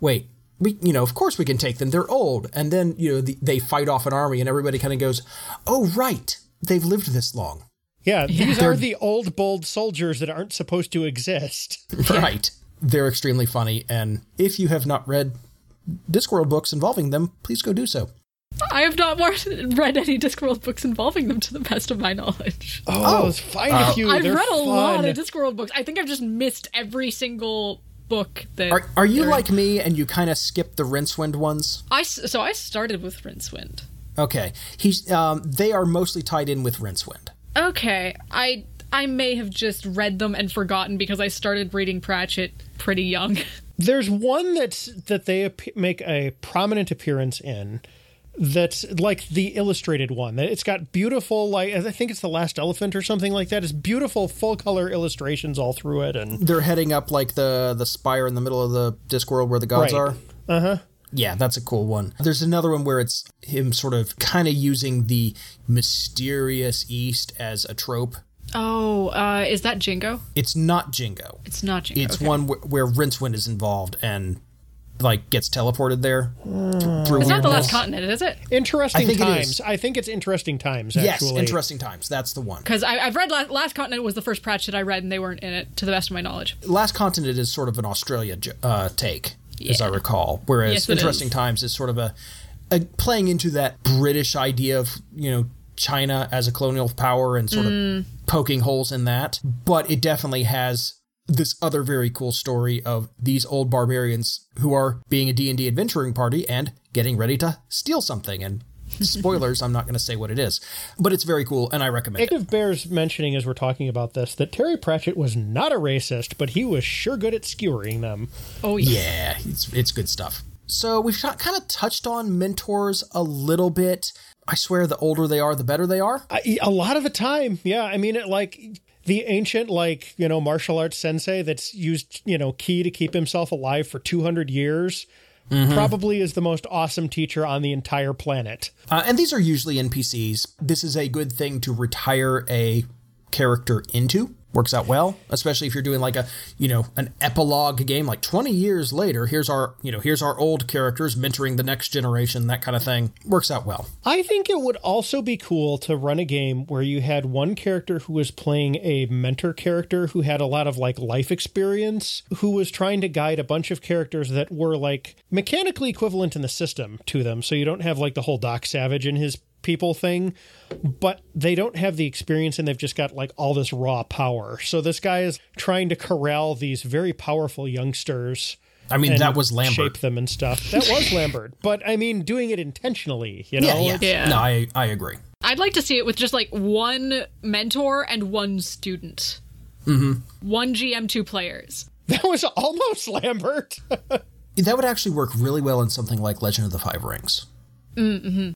wait. We, you know, of course we can take them. They're old, and then you know the, they fight off an army, and everybody kind of goes, "Oh, right, they've lived this long." Yeah, these are the old bold soldiers that aren't supposed to exist. Right. They're extremely funny, and if you have not read Discworld books involving them, please go do so. I have not more, read any Discworld books involving them to the best of my knowledge. Oh, it's fine uh, with you. I've They're read a lot of Discworld books. I think I've just missed every single book that Are, are you they're- like me and you kind of skip the Rincewind ones? I so I started with Rincewind. Okay, he's um, they are mostly tied in with Rincewind. Okay, I I may have just read them and forgotten because I started reading Pratchett pretty young. There's one that's that they ap- make a prominent appearance in. That's like the illustrated one. It's got beautiful, like I think it's the Last Elephant or something like that. It's beautiful, full color illustrations all through it, and They're heading up like the the spire in the middle of the Discworld where the gods Right. are. Uh huh. Yeah, that's a cool one. There's another one where it's him sort of kind of using the mysterious East as a trope. Oh, uh, is that Jingo? It's not Jingo. It's not Jingo. It's okay. one where, where Rincewind is involved and like gets teleported there Hmm. through It's not the last continent, is it? interesting I think times. is. I think it's interesting times. Yes, interesting times. That's the one. Because I've read last, last Continent was the first Pratchett I read, and they weren't in it, to the best of my knowledge. Last Continent is sort of an Australia uh, take, as I recall, whereas Yes, Interesting is. Times is sort of a, a playing into that British idea of you know China as a colonial power and sort Mm. of poking holes in that. But it definitely has this other very cool story of these old barbarians who are being a D&D adventuring party and getting ready to steal something and spoilers i'm not going to say what it is but it's very cool and i recommend it It bears mentioning as we're talking about this that Terry Pratchett was not a racist, but he was sure good at skewering them. Oh, yeah. Yeah, it's it's good stuff. So we've kind of touched on mentors a little bit. I swear, the older they are, the better they are. I, a lot of the time, yeah. I mean, it, like the ancient, like you know, martial arts sensei that's used, you know, key to keep himself alive for two hundred years. Probably is the most awesome teacher on the entire planet. Uh, and these are usually NPCs. This is a good thing to retire a character into. Works out well, especially if you're doing like a, you know, an epilogue game. Like 20 years later, here's our, you know, here's our old characters mentoring the next generation. That kind of thing works out well. I think it would also be cool to run a game where you had one character who was playing a mentor character who had a lot of like life experience, who was trying to guide a bunch of characters that were like mechanically equivalent in the system to them. So you don't have like the whole Doc Savage in his people thing, but they don't have the experience and they've just got like all this raw power. So this guy is trying to corral these very powerful youngsters I mean, and that was Lambert. shape them and stuff. That was Lambert, but I mean, doing it intentionally, you know. Yeah, yeah. Yeah. No, I, I agree. I'd like to see it with just like one mentor and one student. Mm-hmm. One GM, two players. That was almost Lambert. That would actually work really well in something like Legend of the Five Rings. Mm-hmm.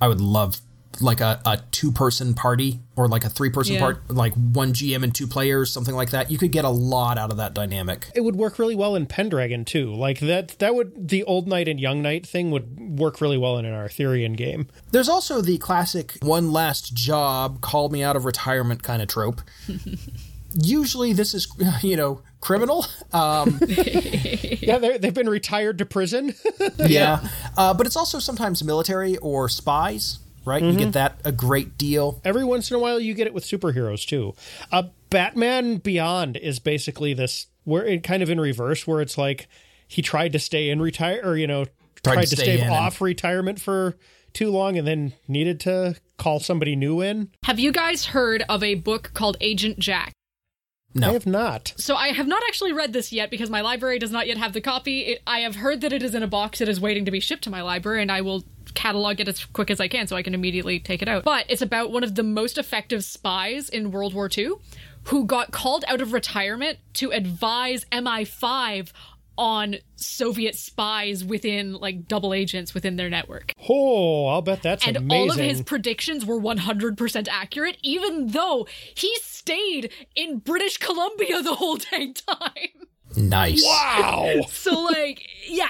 I would love like a, a two person party or like a three person Yeah. part, like one GM and two players, something like that. You could get a lot out of that dynamic. It would work really well in Pendragon too. Like that that would the old knight and young knight thing would work really well in an Arthurian game. There's also the classic one last job, call me out of retirement kind of trope. Usually this is, you know, criminal. Um, Yeah, they're- they've been retired to prison. yeah. Uh, but it's also sometimes military or spies, right? You get that a great deal. Every once in a while, you get it with superheroes too. Uh, Batman Beyond is basically this where it kind of in reverse, where it's like he tried to stay in retire, or you know, Tried tried, to to, stay stave in and- off retirement for too long, and then needed to call somebody new in. Have you guys heard of a book called Agent Jack? No. I have not. So I have not actually read this yet because my library does not yet have the copy. It, I have heard that it is in a box that is waiting to be shipped to my library, and I will catalog it as quick as I can so I can immediately take it out. But it's about one of the most effective spies in World War II who got called out of retirement to advise MI5 on Soviet spies within like double agents within their network. Oh, I'll bet that's And amazing. all of his predictions were 100% accurate, even though he stayed in British Columbia the whole dang time. Nice. wow. So, like, yeah,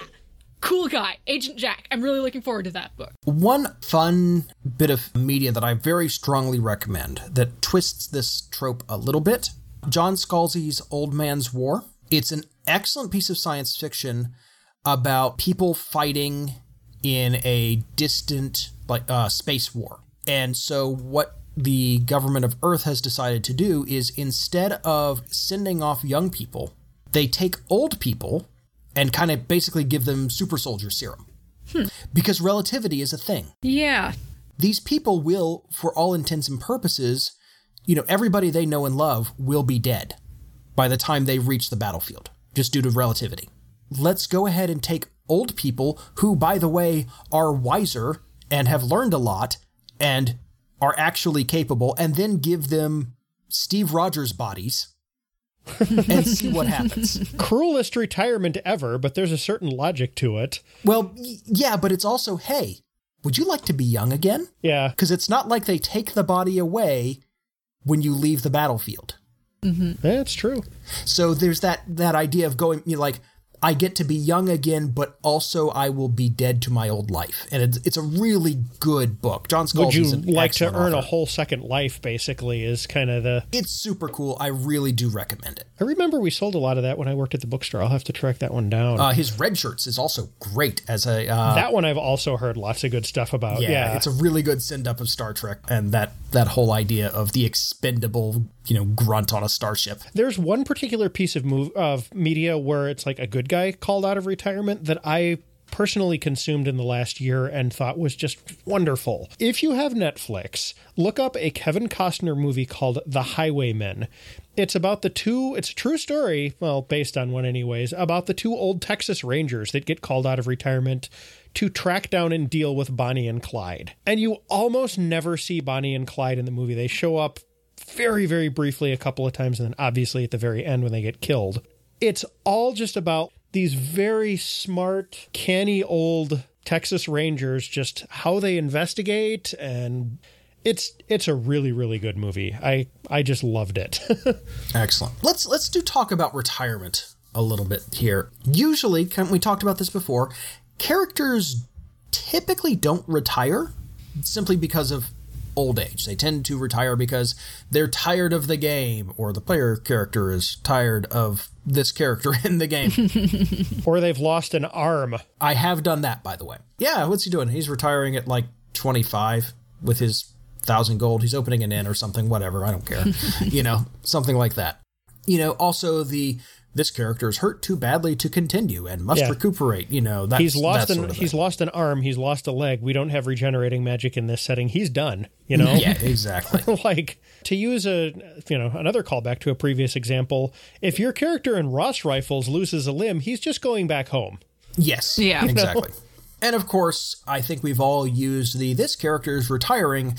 cool guy, Agent Jack. I'm really looking forward to that book. One fun bit of media that I very strongly recommend that twists this trope a little bit John Scalzi's Old Man's War. It's an excellent piece of science fiction about people fighting in a distant like uh, space war. And so what the government of Earth has decided to do is instead of sending off young people, they take old people and kind of basically give them super soldier serum. Because relativity is a thing. Yeah. These people will, for all intents and purposes, you know, everybody they know and love will be dead by the time they reach the battlefield, just due to relativity. Let's go ahead and take old people who, by the way, are wiser and have learned a lot and are actually capable, and then give them Steve Rogers bodies and see what happens. Cruelest retirement ever, but there's a certain logic to it. Well, yeah, but it's also, hey, would you like to be young again? Yeah. Because it's not like they take the body away when you leave the battlefield. That's true. So there's that that idea of going, you know, like I get to be young again, but also I will be dead to my old life, and it's, it's a really good book. John Scalzi. Would you an like to excellent earn a whole second life, basically, is kind of the. It's super cool. I really do recommend it. I remember we sold a lot of that when I worked at the bookstore. I'll have to track that one down. Uh, his Redshirts is also great as a uh, that one I've also heard lots of good stuff about. yeah, Yeah. it's a really good send up of Star Trek and that that whole idea of the expendable, you know, grunt on a starship. There's one particular piece of move of media where it's like a good guy called out of retirement that I personally consumed in the last year and thought was just wonderful. If you have Netflix, look up a Kevin Costner movie called The Highwaymen. It's about the two, it's a true story, well, based on one anyways, about the two old Texas Rangers that get called out of retirement to track down and deal with Bonnie and Clyde. And you almost never see Bonnie and Clyde in the movie. They show up very, very briefly a couple of times, and then obviously at the very end when they get killed. It's all just about these very smart, canny old Texas Rangers, just how they investigate, and it's it's a really, really good movie. I I just loved it. Excellent. Let's let's do talk about retirement a little bit here. Usually, kind- we talked about this before. Characters typically don't retire simply because of old age. They tend to retire because they're tired of the game, or the player character is tired of this character in the game. or they've lost an arm. I have done that, by the way. Yeah, what's he doing? He's retiring at like 25 with his thousand gold. He's opening an inn or something, whatever. I don't care. you know, something like that. You know, also the this character is hurt too badly to continue and must Yeah. recuperate. You know, that's, He's lost that an sort of he's thing. lost an arm. He's lost a leg. We don't have regenerating magic in this setting. He's done. You know. yeah, exactly. like to use a you know another callback to a previous example if your character in ross rifles loses a limb he's just going back home Yes. Yeah. You know? Exactly. And of course, I think we've all used the this character is retiring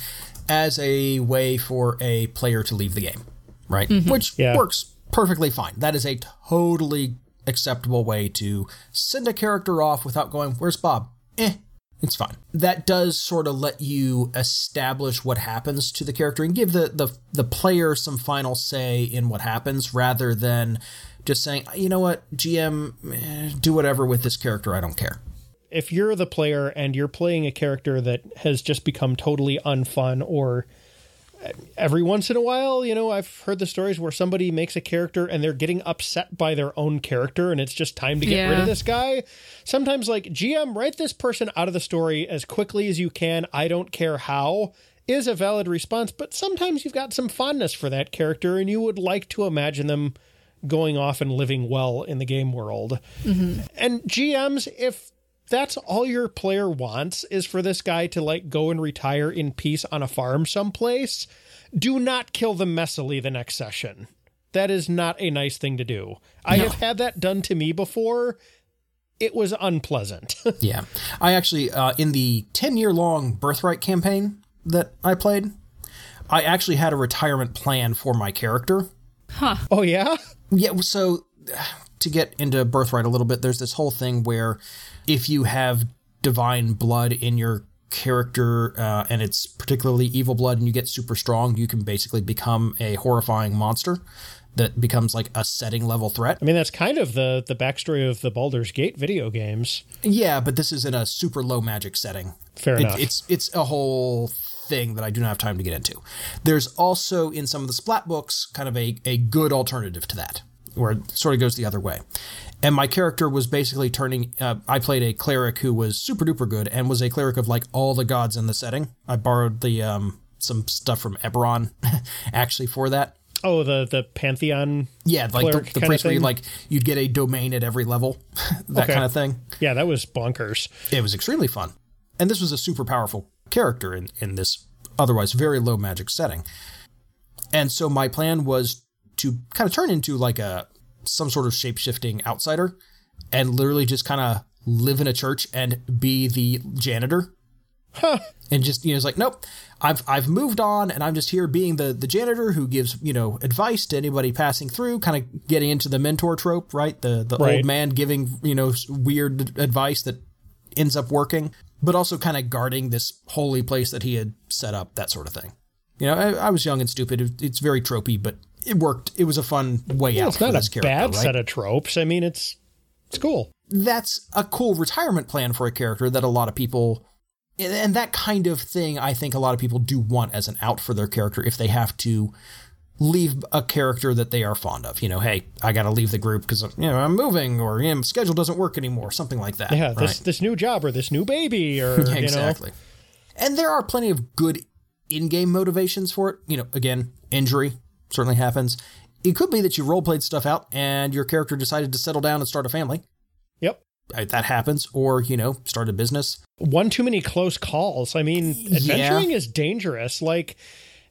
as a way for a player to leave the game, right? Mm-hmm. Which Yeah. works perfectly fine. That is a totally acceptable way to send a character off without going, "Where's Bob?" Eh. It's fine. That does sort of let you establish what happens to the character and give the, the the player some final say in what happens rather than just saying, you know what, GM, eh, do whatever with this character. I don't care. If you're the player and you're playing a character that has just become totally unfun or every once in a while, you know, I've heard the stories where somebody makes a character and they're getting upset by their own character and it's just time to get Yeah. rid of this guy. Sometimes, like, GM, write this person out of the story as quickly as you can. I don't care how. Is a valid response, but sometimes you've got some fondness for that character and you would like to imagine them going off and living well in the game world. Mm-hmm. And GMs, if that's all your player wants is for this guy to like go and retire in peace on a farm someplace, do not kill them messily the next session. That is not a nice thing to do. I have had that done to me before. It was unpleasant. Yeah. I actually, uh, in the 10 year long Birthright campaign that I played, I actually had a retirement plan for my character. Huh. Oh yeah? Yeah, so to get into Birthright a little bit, there's this whole thing where if you have divine blood in your character uh, and it's particularly evil blood and you get super strong, you can basically become a horrifying monster that becomes like a setting level threat. I mean that's kind of the the backstory of the Baldur's Gate video games. Yeah, but this is in a super low magic setting. Fair It- enough. It's it's a whole thing that I do not have time to get into. There's also in some of the splat books kind of a, a good alternative to that, where it sort of goes the other way. And my character was basically turning. Uh, I played a cleric who was super duper good and was a cleric of like all the gods in the setting. I borrowed the um, some stuff from Eberron actually for that. Oh, the the Pantheon. Yeah, like the, the place where you like you'd get a domain at every level, that Okay. kind of thing. Yeah, that was bonkers. It was extremely fun. And this was a super powerful character in, in this otherwise very low magic setting. And so my plan was to kind of turn into like a some sort of shape shifting outsider and literally just kind of live in a church and be the janitor. And just you know, it's like, nope, I've I've moved on, and I'm just here being the the janitor who gives you know advice to anybody passing through, kind of getting into the mentor trope, right? The the Right. old man giving you know weird advice that ends up working, but also kind of guarding this holy place that he had set up, that sort of thing. You know, I, I was young and stupid. It's very tropey, but it worked. It was a fun way out It's for not this a character, bad right? set of tropes. I mean, it's it's cool. that's a cool retirement plan for a character that a lot of people and that kind of thing I think a lot of people do want as an out for their character if they have to leave a character that they are fond of. You know, hey, I got to leave the group because you know I'm moving or you know, schedule doesn't work anymore, something like that. Yeah, this right? this new job or this new baby or you know. exactly. And there are plenty of good in-game motivations for it. You know, again, injury certainly happens. It could be that you role played stuff out and your character decided to settle down and start a family. Yep. Uh, That happens, or you know, start a business. One too many close calls. I mean, adventuring is dangerous. Like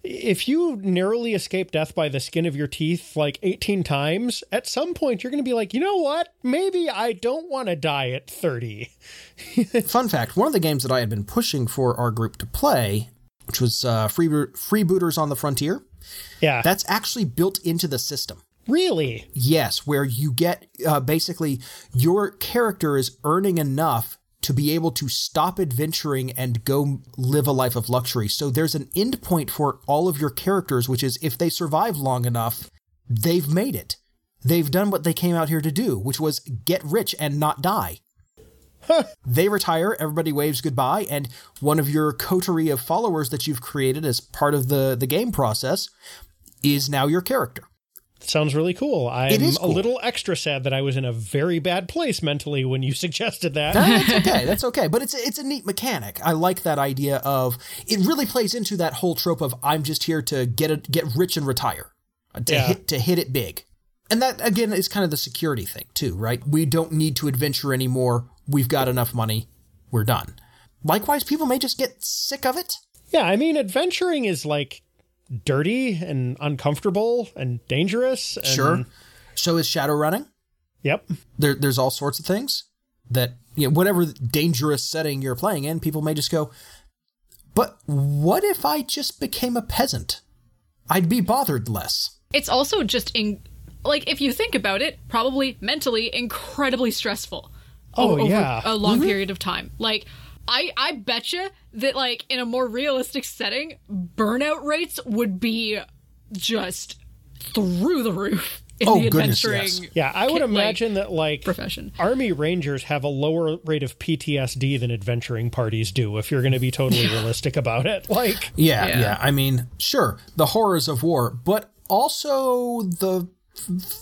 if you narrowly escape death by the skin of your teeth like 18 times, at some point you're going to be like, "You know what? Maybe I don't want to die at 30." Fun fact: one of the games that I had been pushing for our group to play, which was uh, Free Freebooters on the Frontier, Yeah. that's actually built into the system. really? Yes, where you get uh, basically your character is earning enough to be able to stop adventuring and go live a life of luxury. So there's an end point for all of your characters, which is if they survive long enough, they've made it. They've done what they came out here to do, which was get rich and not die. They retire, everybody waves goodbye, and one of your coterie of followers that you've created as part of the, the game process is now your character. Sounds really cool. I'm is a little extra sad that I was in a very bad place mentally when you suggested that. that's okay. That's okay. But it's it's a neat mechanic. I like that idea of it. Really plays into that whole trope of I'm just here to get it, get rich and retire, uh, to Yeah. hit to hit it big. And that again is kind of the security thing too, right? We don't need to adventure anymore. We've got enough money. We're done. Likewise, people may just get sick of it. Yeah, I mean, adventuring is like dirty and uncomfortable and dangerous. And, Sure. So is shadow running. Yep. There, there's all sorts of things that you know, whatever dangerous setting you're playing in, people may just go. But what if I just became a peasant? I'd be bothered less. It's also just in like if you think about it, probably mentally incredibly stressful. Oh, over yeah. a long mm-hmm. period of time. Like I I betcha that like in a more realistic setting, burnout rates would be just through the roof in Oh, the goodness, adventuring. yes. Yeah, I would Ki- like, imagine that like profession. Army Rangers have a lower rate of PTSD than adventuring parties do. If you're going to be totally realistic about it, like Yeah, Yeah. yeah, I mean, sure, the horrors of war, but also the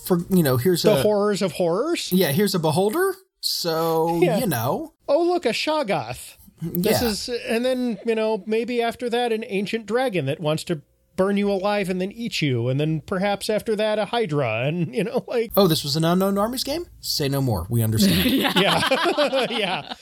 for you know, here's the a horrors of horrors. yeah, here's a beholder. So Yeah. you know, Oh, look, a Shoggoth. This yeah. is, and then you know maybe after that an ancient dragon that wants to burn you alive and then eat you, and then perhaps after that a Hydra, and you know like oh, this was an unknown armies game. Say no more. We understand. yeah, yeah.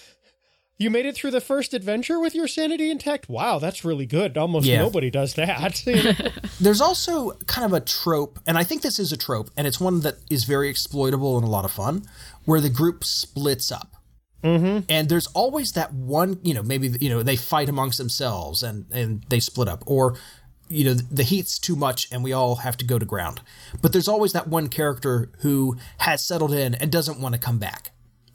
You made it through the first adventure with your sanity intact. Wow, that's really good. Almost Yeah. nobody does that. You know? There's also kind of a trope, and I think this is a trope, and it's one that is very exploitable and a lot of fun, where the group splits up. Mm-hmm. And there's always that one, you know, maybe you know they fight amongst themselves and and they split up, or you know the heat's too much and we all have to go to ground. But there's always that one character who has settled in and doesn't want to come back.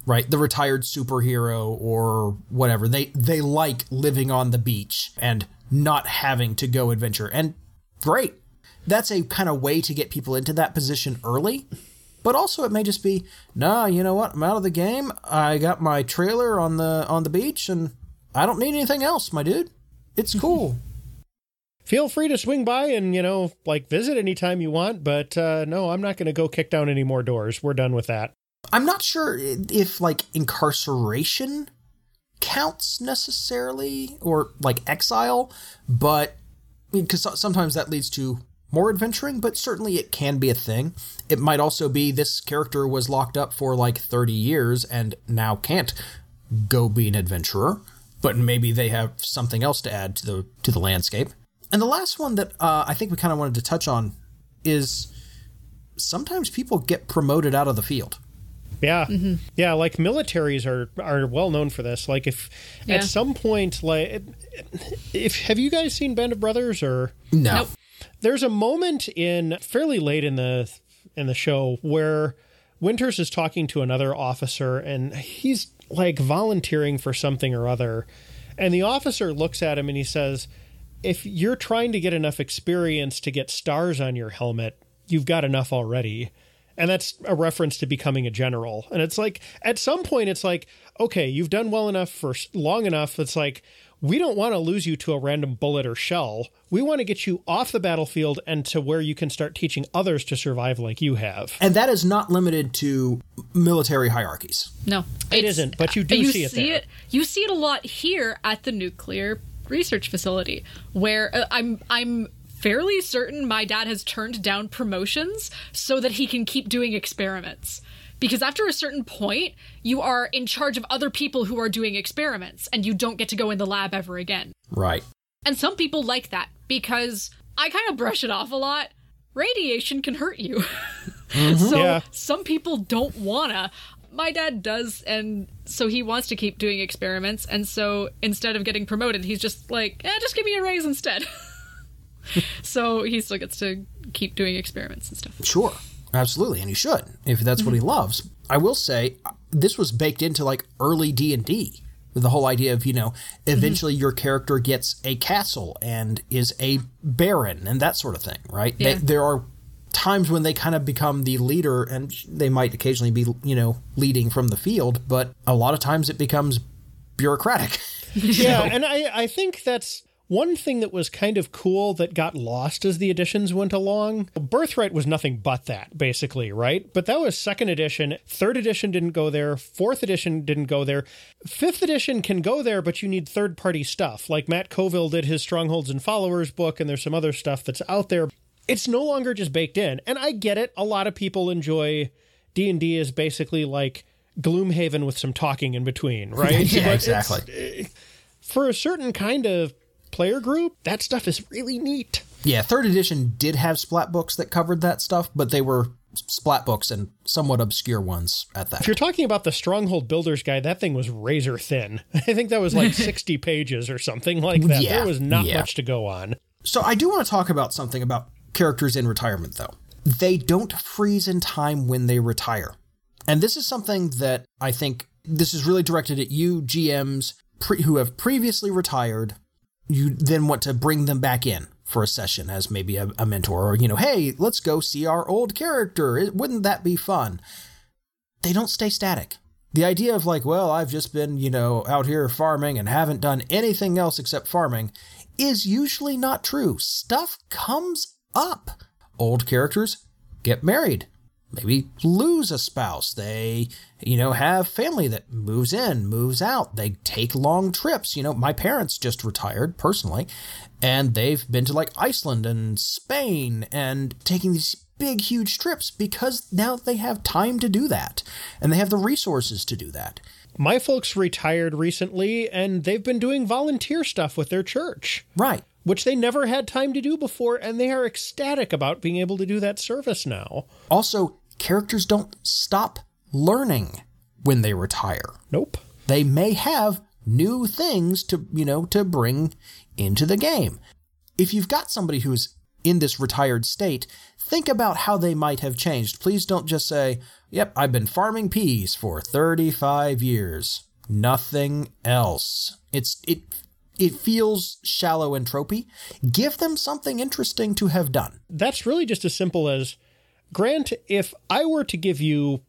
Right, the retired superhero or whatever. They they like living on the beach and not having to go adventure. And great. That's a kind of way to get people into that position early. But also it may just be, nah, you know what? I'm out of the game. I got my trailer on the on the beach and I don't need anything else, my dude. It's cool. Feel free to swing by and you know like visit anytime you want, but uh, no, I'm not going to go kick down any more doors. We're done with that. I'm not sure if like incarceration counts necessarily or like exile, but because sometimes that leads to more adventuring, but certainly it can be a thing. It might also be this character was locked up for like 30 years and now can't go be an adventurer, but maybe they have something else to add to the to the landscape. And the last one that uh, I think we kind of wanted to touch on is sometimes people get promoted out of the field. Yeah, mm-hmm. yeah. Like militaries are are well known for this. Like if Yeah. at some point, like if have you guys seen Band of Brothers or No. Nope. there's a moment in fairly late in the in the show where Winters is talking to another officer and he's like volunteering for something or other and the officer looks at him and he says if you're trying to get enough experience to get stars on your helmet you've got enough already and that's a reference to becoming a general and it's like at some point it's like okay you've done well enough for long enough it's like we don't want to lose you to a random bullet or shell we want to get you off the battlefield and to where you can start teaching others to survive like you have And that is not limited to military hierarchies. No, it's- isn't, but you do you see it there. You see it a lot here at the nuclear research facility, where uh, I'm I'm fairly certain my dad has turned down promotions so that he can keep doing experiments. Because after a certain point, you are in charge of other people who are doing experiments, and you don't get to go in the lab ever again. Right. And some people like that because I kind of brush it off a lot. Radiation can hurt you. so Yeah. some people don't wanna. My dad does, and so he wants to keep doing experiments. And so instead of getting promoted, he's just like, eh, just give me a raise instead. so he still gets to keep doing experiments and stuff. Sure. Absolutely. And he should, if that's what he mm-hmm. loves. I will say this was baked into like early D&D the whole idea of, you know, mm-hmm. eventually your character gets a castle and is a baron and that sort of thing, right? Yeah. They, there are times when they kind of become the leader and they might occasionally be, you know, leading from the field, but a lot of times it becomes bureaucratic. yeah and I, I think that's one thing that was kind of cool that got lost as the editions went along birthright was nothing but that basically right? But that was second edition third edition didn't go there fourth edition didn't go there. Fifth edition can go there but you need third party stuff. Like matt colville did his strongholds and followers book and there's some other stuff that's out there. It's no longer just baked in and i get it. A lot of people enjoy d&d as basically like gloomhaven with some talking in between right? Yeah, But exactly. Eh, for a certain kind of player group, that stuff is really neat. Yeah, third edition did have splat books that covered that stuff, but they were splat books and somewhat obscure ones at that. If you're talking about the Stronghold Builders Guide, that thing was razor thin. I think that was like 60 pages or something like that. Yeah, there was not yeah. much to go on. So I do want to talk about something about characters in retirement, though. They don't freeze in time when they retire. And this is something that I think this is really directed at you, GMs, pre- who have previously retired, you then want to bring them back in for a session as maybe a, a mentor or you know, hey, let's go see our old character. Wouldn't that be fun? They don't stay static. The idea of like, well, I've just been, you know, out here farming and haven't done anything else except farming is usually not true. Stuff comes up. Old characters get married, maybe lose a spouse. They, you know, have family that moves in, moves out. They take long trips. You know, my parents just retired personally, and they've been to like Iceland and Spain and taking these big, huge trips because now they have time to do that and they have the resources to do that. My folks retired recently and they've been doing volunteer stuff with their church. Right. Which they never had time to do before, and they are ecstatic about being able to do that service now. Also, characters don't stop learning when they retire. Nope. They may have new things to, you know, to bring into the game. If you've got somebody who's in this retired state, think about how they might have changed. Please don't just say, Yep, I've been farming peas for 35 years. Nothing else. It's it it feels shallow and tropey. Give them something interesting to have done. That's really just as simple as Grant, if I were to give you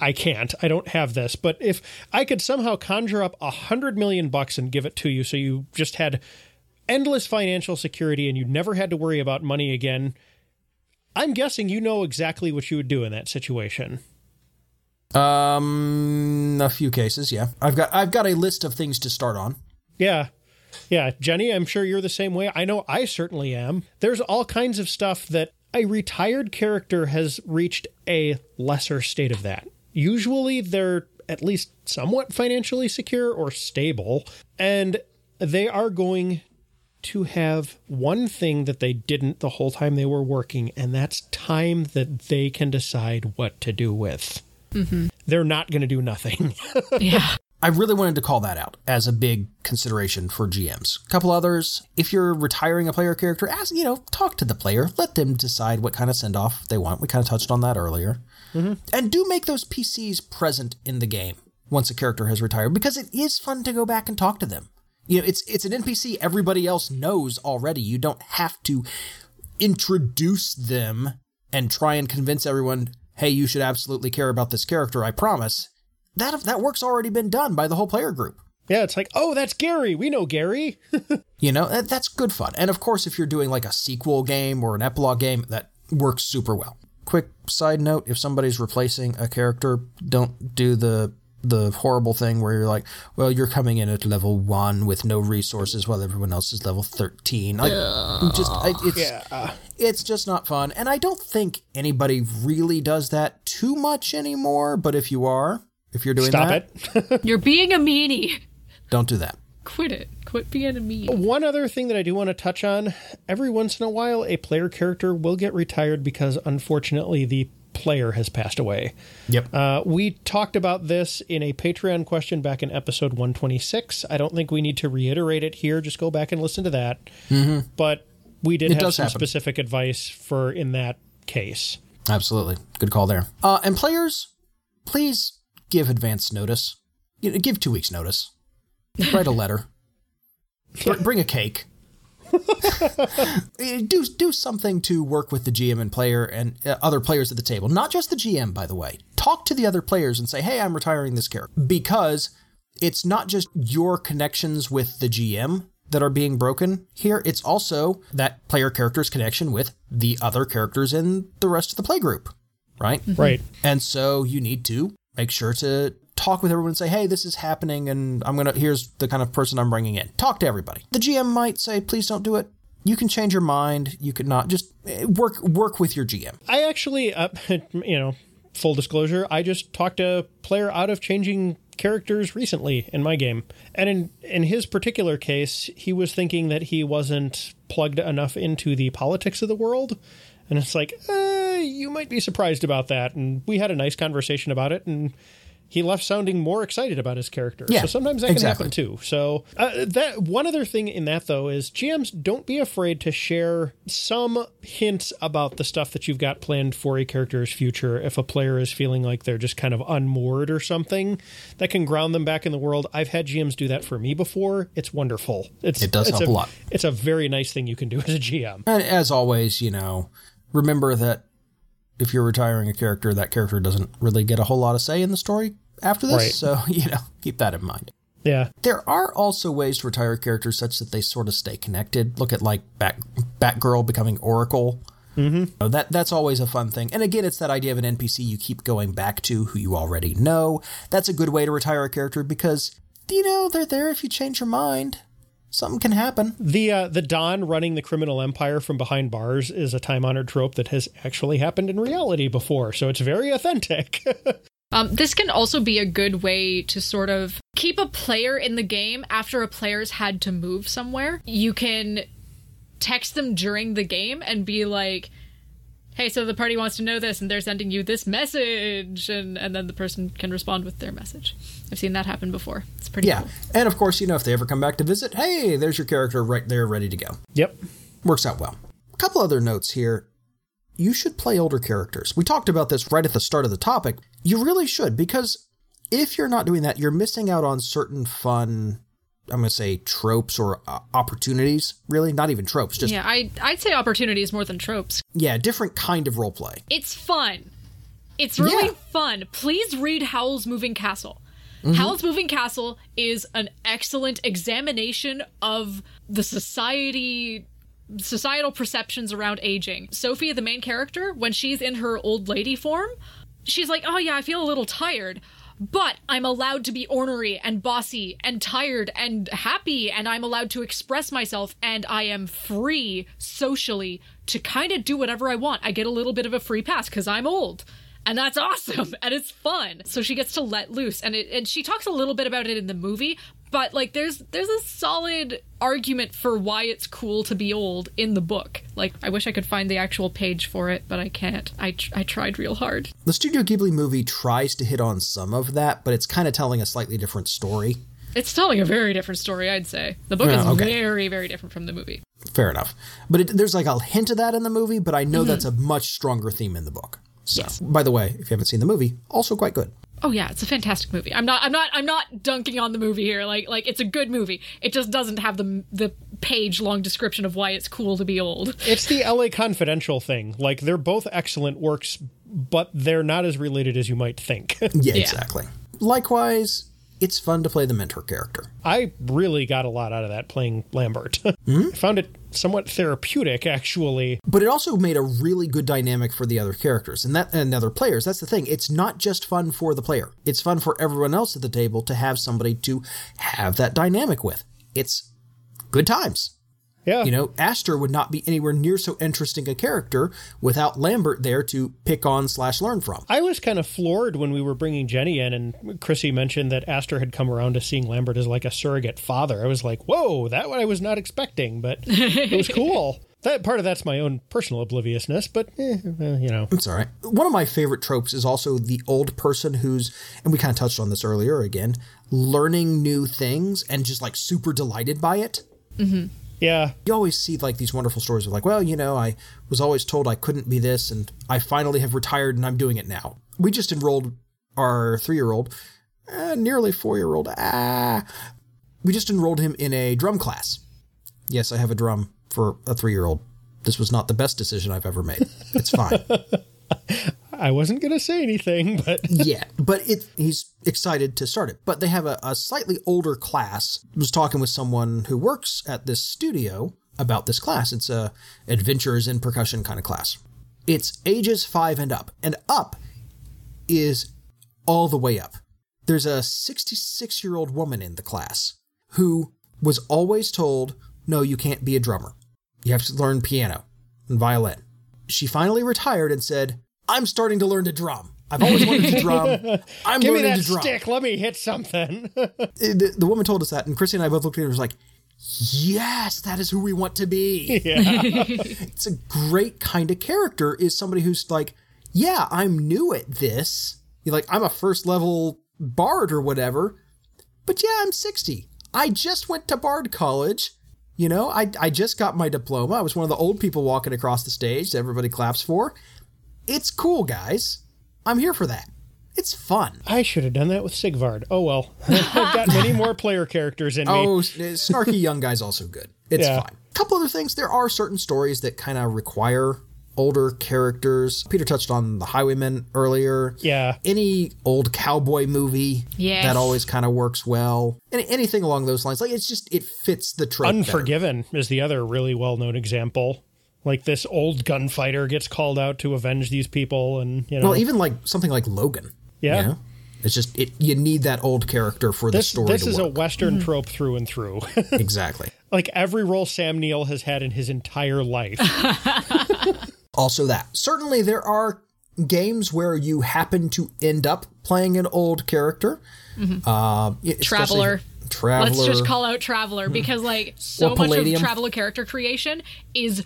I can't. I don't have this, but if I could somehow conjure up a hundred million bucks and give it to you so you just had endless financial security and you never had to worry about money again, I'm guessing you know exactly what you would do in that situation. Um, a few cases, yeah. I've got I've got a list of things to start on. Yeah. Yeah, Jenny, I'm sure you're the same way. I know I certainly am. There's all kinds of stuff that a retired character has reached a lesser state of that. Usually they're at least somewhat financially secure or stable, and they are going to have one thing that they didn't the whole time they were working, and that's time that they can decide what to do with. Mm-hmm. They're not going to do nothing. yeah. I really wanted to call that out as a big consideration for GMs. A couple others, if you're retiring a player character, ask, you know, talk to the player, let them decide what kind of send off they want. We kind of touched on that earlier. Mm-hmm. And do make those PCs present in the game once a character has retired because it is fun to go back and talk to them. You know, it's it's an NPC everybody else knows already. You don't have to introduce them and try and convince everyone, "Hey, you should absolutely care about this character, I promise." That that work's already been done by the whole player group. Yeah, it's like, oh, that's Gary. We know Gary. you know, that, that's good fun. And of course, if you're doing like a sequel game or an epilogue game, that works super well. Quick side note: if somebody's replacing a character, don't do the the horrible thing where you're like, well, you're coming in at level one with no resources while everyone else is level thirteen. Like, just I, it's yeah. it's just not fun. And I don't think anybody really does that too much anymore. But if you are, if you're doing Stop that, it. You're being a meanie. Don't do that. Quit it. Quit being a meanie. One other thing that I do want to touch on every once in a while, a player character will get retired because unfortunately the player has passed away. Yep. Uh, we talked about this in a Patreon question back in episode 126. I don't think we need to reiterate it here. Just go back and listen to that. Mm-hmm. But we did It have some happen. specific advice for in that case. Absolutely. Good call there. Uh, and players, please give advance notice. You know, give two weeks notice. Write a letter. Br- bring a cake. do do something to work with the GM and player and uh, other players at the table. Not just the GM, by the way. Talk to the other players and say, "Hey, I'm retiring this character." Because it's not just your connections with the GM that are being broken here. It's also that player character's connection with the other characters in the rest of the play group, right? Right. And so you need to make sure to talk with everyone and say, hey, this is happening and I'm to, here's the kind of person I'm bringing in. Talk to everybody. The GM might say, please don't do it. You can change your mind. You could not just eh, work, work with your GM. I actually, uh, you know, full disclosure, I just talked a player out of changing characters recently in my game. And in in his particular case, he was thinking that he wasn't plugged enough into the politics of the world. And it's like, uh, you might be surprised about that. And we had a nice conversation about it and he left sounding more excited about his character. Yeah, so sometimes that can happen too. So uh, that one other thing in that though is GMs don't be afraid to share some hints about the stuff that you've got planned for a character's future. If a player is feeling like they're just kind of unmoored or something, that can ground them back in the world. I've had GMs do that for me before. It's wonderful. It's It does help a lot. It's a very nice thing you can do as a GM. And as always, you know, remember that if you're retiring a character, that character doesn't really get a whole lot of say in the story after this. Right. So, you know, keep that in mind. Yeah. There are also ways to retire characters such that they sort of stay connected. Look at like Bat Batgirl becoming Oracle. Mm-hmm. That that's always a fun thing. And again, it's that idea of an NPC you keep going back to who you already know. That's a good way to retire a character because you know they're there if you change your mind. Something can happen. The uh, the Don running the criminal empire from behind bars is a time honored trope that has actually happened in reality before, so it's very authentic. Um, this can also be a good way to sort of keep a player in the game after a player's had to move somewhere. You can text them during the game and be like, hey, so the party wants to know this, and they're sending you this message, and, and then the person can respond with their message. I've seen that happen before. It's pretty cool. Yeah. cool. And of course, you know, if they ever come back to visit, hey, there's your character right there ready to go. yep. Works out well. A couple other notes here. You should play older characters. We talked about this right at the start of the topic. You really should, because if you're not doing that, you're missing out on certain fun, I'm going to say tropes or uh, opportunities, really. Not even tropes, just, yeah. I, I'd say opportunities more than tropes. Yeah, different kind of role play. It's fun. It's really Yeah. fun. Please read Howl's Moving Castle. Mm-hmm. Howl's Moving Castle is an excellent examination of the society societal perceptions around aging. Sophie, the main character, when she's in her old lady form, she's like, "Oh yeah, I feel a little tired." But I'm allowed to be ornery and bossy and tired and happy, and I'm allowed to express myself, and I am free socially to kind of do whatever I want. I get a little bit of a free pass because I'm old and that's awesome and it's fun so she gets to let loose and it and she talks a little bit about it in the movie but like there's there's a solid argument for why it's cool to be old in the book like i wish i could find the actual page for it but i can't i, tr- I tried real hard The Studio Ghibli movie tries to hit on some of that, but it's kind of telling a slightly different story. it's telling a very different story i'd say the book Yeah, is okay. very very different from the movie Fair enough. But it, there's like a hint of that in the movie, but I know mm-hmm. that's a much stronger theme in the book. So, Yes. by the way, if you haven't seen the movie, also quite good. Oh yeah, it's a fantastic movie. I'm not I'm not I'm not dunking on the movie here. Like like it's a good movie. It just doesn't have the the page long description of why it's cool to be old. It's the LA Confidential thing. Like they're both excellent works, but they're not as related as you might think. Yeah, exactly. Likewise, it's fun to play the mentor character. I really got a lot out of that playing Lambert. I hmm? found it somewhat therapeutic, actually. But it also made a really good dynamic for the other characters and that and other players. That's the thing. It's not just fun for the player. It's fun for everyone else at the table to have somebody to have that dynamic with. It's good times. Yeah. You know, Aster would not be anywhere near so interesting a character without Lambert there to pick on slash learn from. I was kind of floored when we were bringing Jenny in, and Chrissy mentioned that Astor had come around to seeing Lambert as like a surrogate father. I was like, "Whoa, that what I was not expecting," but it was cool. That part of that's my own personal obliviousness, but eh, well, you know, It's all right. One of my favorite tropes is also the old person who's, and we kind of touched on this earlier again, learning new things and just like super delighted by it. Yeah, You always see like these wonderful stories of like, well, you know, I was always told I couldn't be this, and I finally have retired and I'm doing it now. We just enrolled our three year old, uh, nearly four year old, ah, we just enrolled him in a drum class. Yes, I have a drum for a three year old. This was not the best decision I've ever made. It's fine. I wasn't gonna say anything, but yeah, but it he's excited to start it. But they have a, a slightly older class. I was talking with someone who works at this studio about this class. It's a adventures in percussion kind of class. It's ages five and up, and up is all the way up. There's a 66 year old woman in the class who was always told, "No, you can't be a drummer. You have to learn piano and violin." She finally retired and said, "I'm starting to learn to drum." I've always wanted to drum. I'm give me learning that to drum. stick. Let me hit something. Uh, the, the woman told us that, and Chrissy and I both looked at her and was like, yes, that is who we want to be. it's a great kind of character, is somebody who's like, yeah, I'm new at this. You're like, I'm a first level bard or whatever. But yeah, I'm 60. I just went to bard college. You know, I, I just got my diploma. I was one of the old people walking across the stage that everybody claps for. It's cool, guys. I'm here for that. It's fun. I should have done that with Sigvard. Oh well. I've got many more player characters in me. Oh, uh, snarky young guy's also good. It's Yeah. fine. A couple other things. There are certain stories that kind of require older characters. Peter touched on the Highwaymen earlier. Yeah. Any old cowboy movie Yes. that always kind of works well. Any, anything along those lines. Like it's just it fits the trope. better. Unforgiven is the other really well known example. Like this old gunfighter gets called out to avenge these people and you know Well, even like something like Logan. Yeah. You know? It's just it. You need that old character for the story this to is a work. western hmm. trope through and through. exactly. like every role Sam Neill has had in his entire life. Also, that certainly there are games where you happen to end up playing an old character. Uh, Mm-hmm. Traveller. Traveller. Let's just call out Traveller because like so much of Traveller character creation is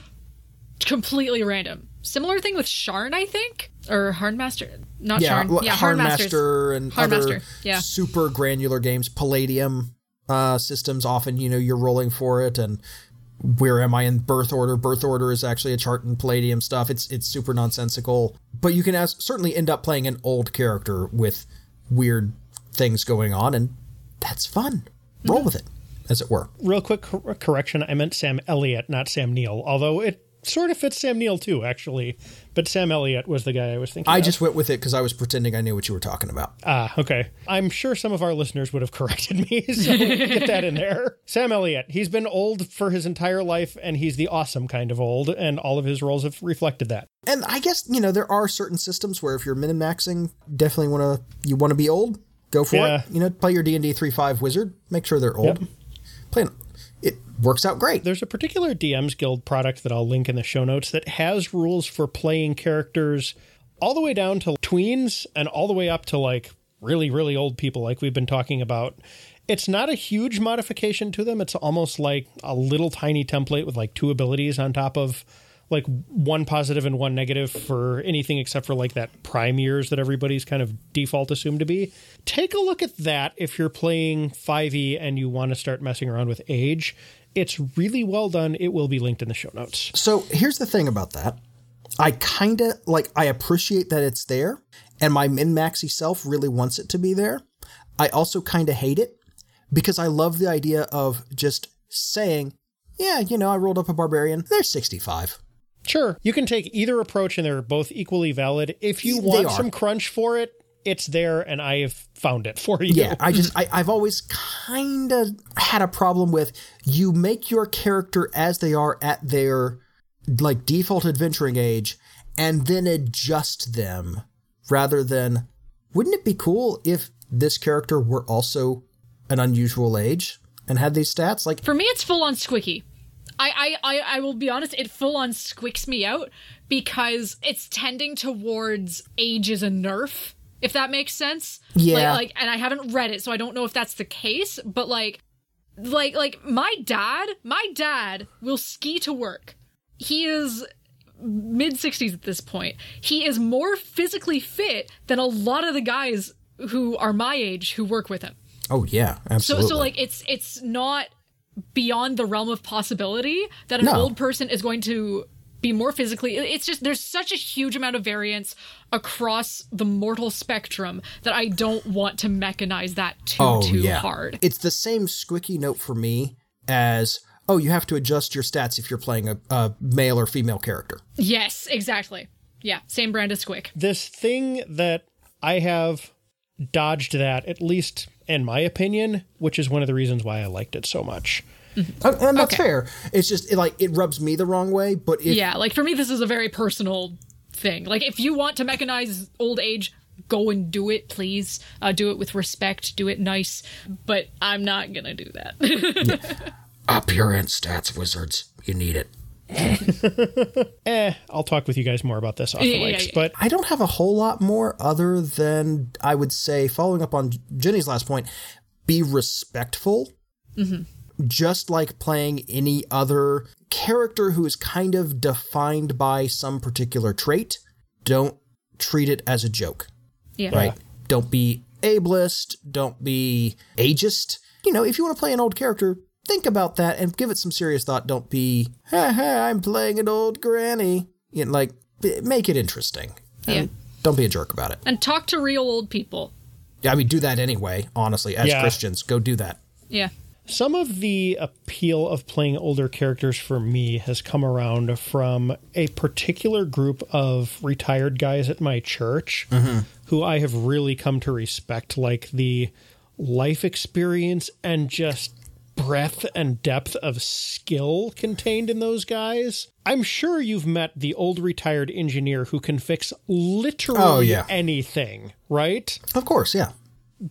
completely random. Similar thing with Sharn, I think, or Harnmaster. Not yeah, Sharn. yeah, Harnmasters. Master and other yeah. super granular games. Palladium uh, systems often, you know, you're rolling for it, and where am I in birth order? Birth order is actually a chart in Palladium stuff. It's it's super nonsensical, but you can as, certainly end up playing an old character with weird things going on, and that's fun. Roll Mm-hmm. with it, as it were. Real quick cor- correction, I meant Sam Elliott, not Sam Neill. Although it sort of fits Sam Neill too, actually. But Sam Elliott was the guy I was thinking. I of. just went with it because I was pretending I knew what you were talking about. Ah, okay. I'm sure some of our listeners would have corrected me, so get that in there. Sam Elliott, he's been old for his entire life, and he's the awesome kind of old, and all of his roles have reflected that. And I guess you know there are certain systems where if you're min maxing, definitely want to you want to be old, go for Yeah. it. You know, play your D and D three five wizard. Make sure they're old. Yep. Play an- it works out great. There's a particular DM's Guild product that I'll link in the show notes that has rules for playing characters all the way down to tweens and all the way up to like really, really old people, like we've been talking about. It's not a huge modification to them. It's almost like a little tiny template with like two abilities on top of like one positive and one negative for anything except for like that prime years that everybody's kind of default assumed to be. Take a look at that if you're playing 5e and you want to start messing around with age. It's really well done. It will be linked in the show notes. So here's the thing about that. I kind of like I appreciate that it's there, and my min maxy self really wants it to be there. I also kind of hate it because I love the idea of just saying, "Yeah, you know, I rolled up a barbarian. They're 65." Sure, you can take either approach and they're both equally valid. If you want some crunch for it, it's there and I have found it for you. Yeah, I just I, I've always kind of had a problem with you make your character as they are at their like default adventuring age, and then adjust them rather than. Wouldn't it be cool if this character were also an unusual age and had these stats? Like, For me, it's full on squicky. I, I, I, I will be honest, it full on squicks me out because it's tending towards age is a nerf, if that makes sense. Yeah. Like, like, and I haven't read it, so I don't know if that's the case, but like, like, like, my dad, my dad will ski to work. He is mid 60s at this point. He is more physically fit than a lot of the guys who are my age who work with him. oh yeah, So absolutely. so like it's it's not beyond the realm of possibility that an No. old person is going to be more physically it's just there's such a huge amount of variance across the mortal spectrum that I don't want to mechanize that too oh too yeah, hard. It's the same squicky note for me as. Oh, you have to adjust your stats if you're playing a, a male or female character. yes, exactly. Yeah, same brand as Squick. This thing that I have dodged that, at least in my opinion, which is one of the reasons why I liked it so much. Uh, and that's Okay. fair. It's just it, like it rubs me the wrong way, but if Yeah, like for me this is a very personal thing. Like if you want to mechanize old age Go and do it, please. Uh, do it with respect. Do it nice. But I'm not gonna do that. appearance stats wizards, you need it. Eh, I'll talk with you guys more about this off the Yeah, yeah, yeah. but I don't have a whole lot more other than I would say, following up on Jenny's last point, be respectful. Just like playing any other character who is kind of defined by some particular trait, don't treat it as a joke. yeah. right? Don't be ableist, don't be ageist. You know, if you want to play an old character, think about that and give it some serious thought. Don't be, ha ha, I'm playing an old granny. You know, like, make it interesting. Yeah. Don't be a jerk about it. And talk to real old people. Yeah, I mean, do that anyway, honestly, as Yeah. Christians. Go do that. Yeah. Some of the appeal of playing older characters for me has come around from a particular group of retired guys at my church mm-hmm. who I have really come to respect, like the life experience and just breadth and depth of skill contained in those guys. I'm sure you've met the old retired engineer who can fix literally Oh, yeah. anything, right? Of course, yeah.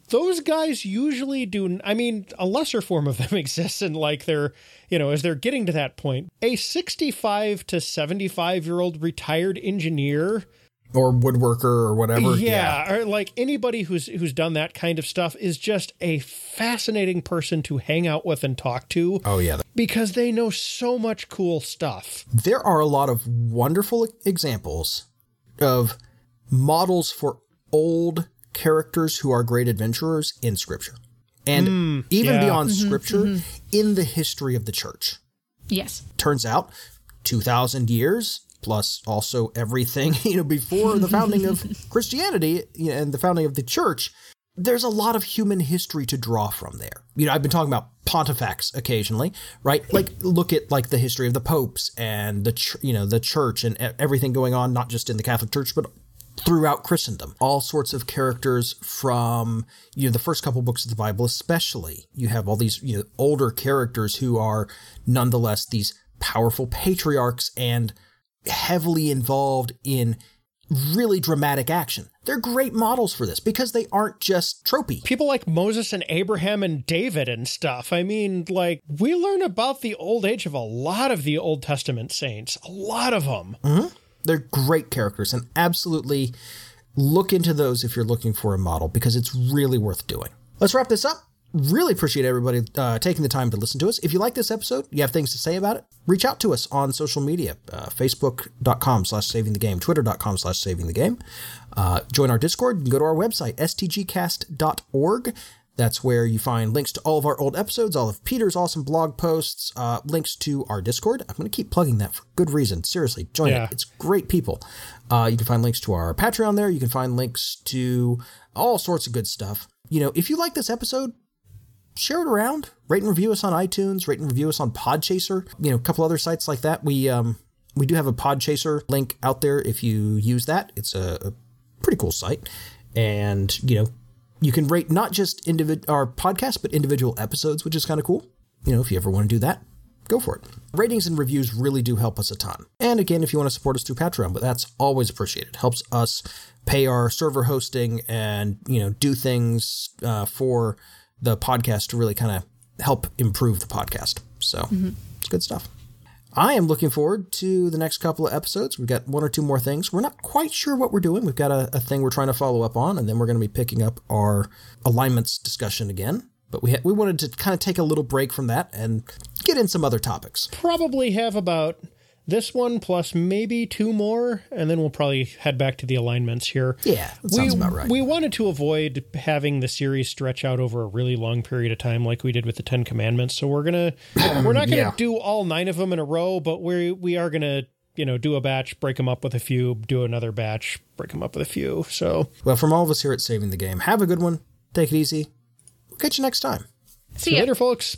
those guys usually do i mean a lesser form of them exists and like they're you know as they're getting to that point a 65 to 75 year old retired engineer Or woodworker or whatever. yeah, or like anybody who's who's done that kind of stuff is just a fascinating person to hang out with and talk to Oh, yeah. because they know so much cool stuff there are a lot of wonderful examples of models for old characters who are great adventurers in scripture and hmm, even yeah. beyond mm-hmm, scripture mm-hmm. in the history of the church Yes. turns out 2000 years plus also everything you know before the founding of christianity you know, and the founding of the church there's a lot of human history to draw from there you know i've been talking about pontifex occasionally right like look at like the history of the popes and the ch- you know the church and everything going on not just in the catholic church but throughout Christendom. All sorts of characters from you know the first couple books of the Bible, especially. You have all these you know older characters who are nonetheless these powerful patriarchs and heavily involved in really dramatic action. They're great models for this because they aren't just tropey. people like Moses and Abraham and David and stuff. I mean, like, we learn about the old age of a lot of the Old Testament saints, a lot of them. Mm-hmm. They're great characters and absolutely look into those if you're looking for a model because it's really worth doing. Let's wrap this up. Really appreciate everybody uh, taking the time to listen to us. If you like this episode, you have things to say about it, reach out to us on social media, uh, facebook.com slash saving the game, twitter.com slash saving the game. Uh, join our Discord. You can go to our website, stgcast.org. That's where you find links to all of our old episodes, all of Peter's awesome blog posts, uh, links to our Discord. I'm going to keep plugging that for good reason. Seriously, join Yeah. it. It's great people. Uh, you can find links to our Patreon there. You can find links to all sorts of good stuff. You know, if you like this episode, share it around. Rate and review us on iTunes. Rate and review us on Podchaser. You know, a couple other sites like that. We um we do have a Podchaser link out there. If you use that, it's a, a pretty cool site, and you know you can rate not just individ our podcast but individual episodes, which is kind of cool. You know, if you ever want to do that, go for it. Ratings and reviews really do help us a ton. And again, if you want to support us through Patreon, but that's always appreciated. Helps us pay our server hosting and you know do things uh, for the podcast to really kind of help improve the podcast. So mm-hmm. it's good stuff. I am looking forward to the next couple of episodes. We've got one or two more things. We're not quite sure what we're doing. We've got a, a thing we're trying to follow up on, and then we're going to be picking up our alignments discussion again. But we ha- we wanted to kind of take a little break from that and get in some other topics. Probably have about this one plus maybe two more, and then we'll probably head back to the alignments here. Yeah, that sounds we, about right. We wanted to avoid having the series stretch out over a really long period of time, like we did with the Ten Commandments. So we're gonna we're not gonna Yeah. do all nine of them in a row, but we we are gonna you know do a batch, break them up with a few, do another batch, break them up with a few. So well, from all of us here at Saving the Game, have a good one. Take it easy. We'll catch you next time. see See you ya. later, folks.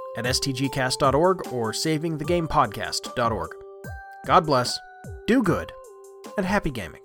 at stgcast.org or savingthegamepodcast.org. God bless, do good, and happy gaming.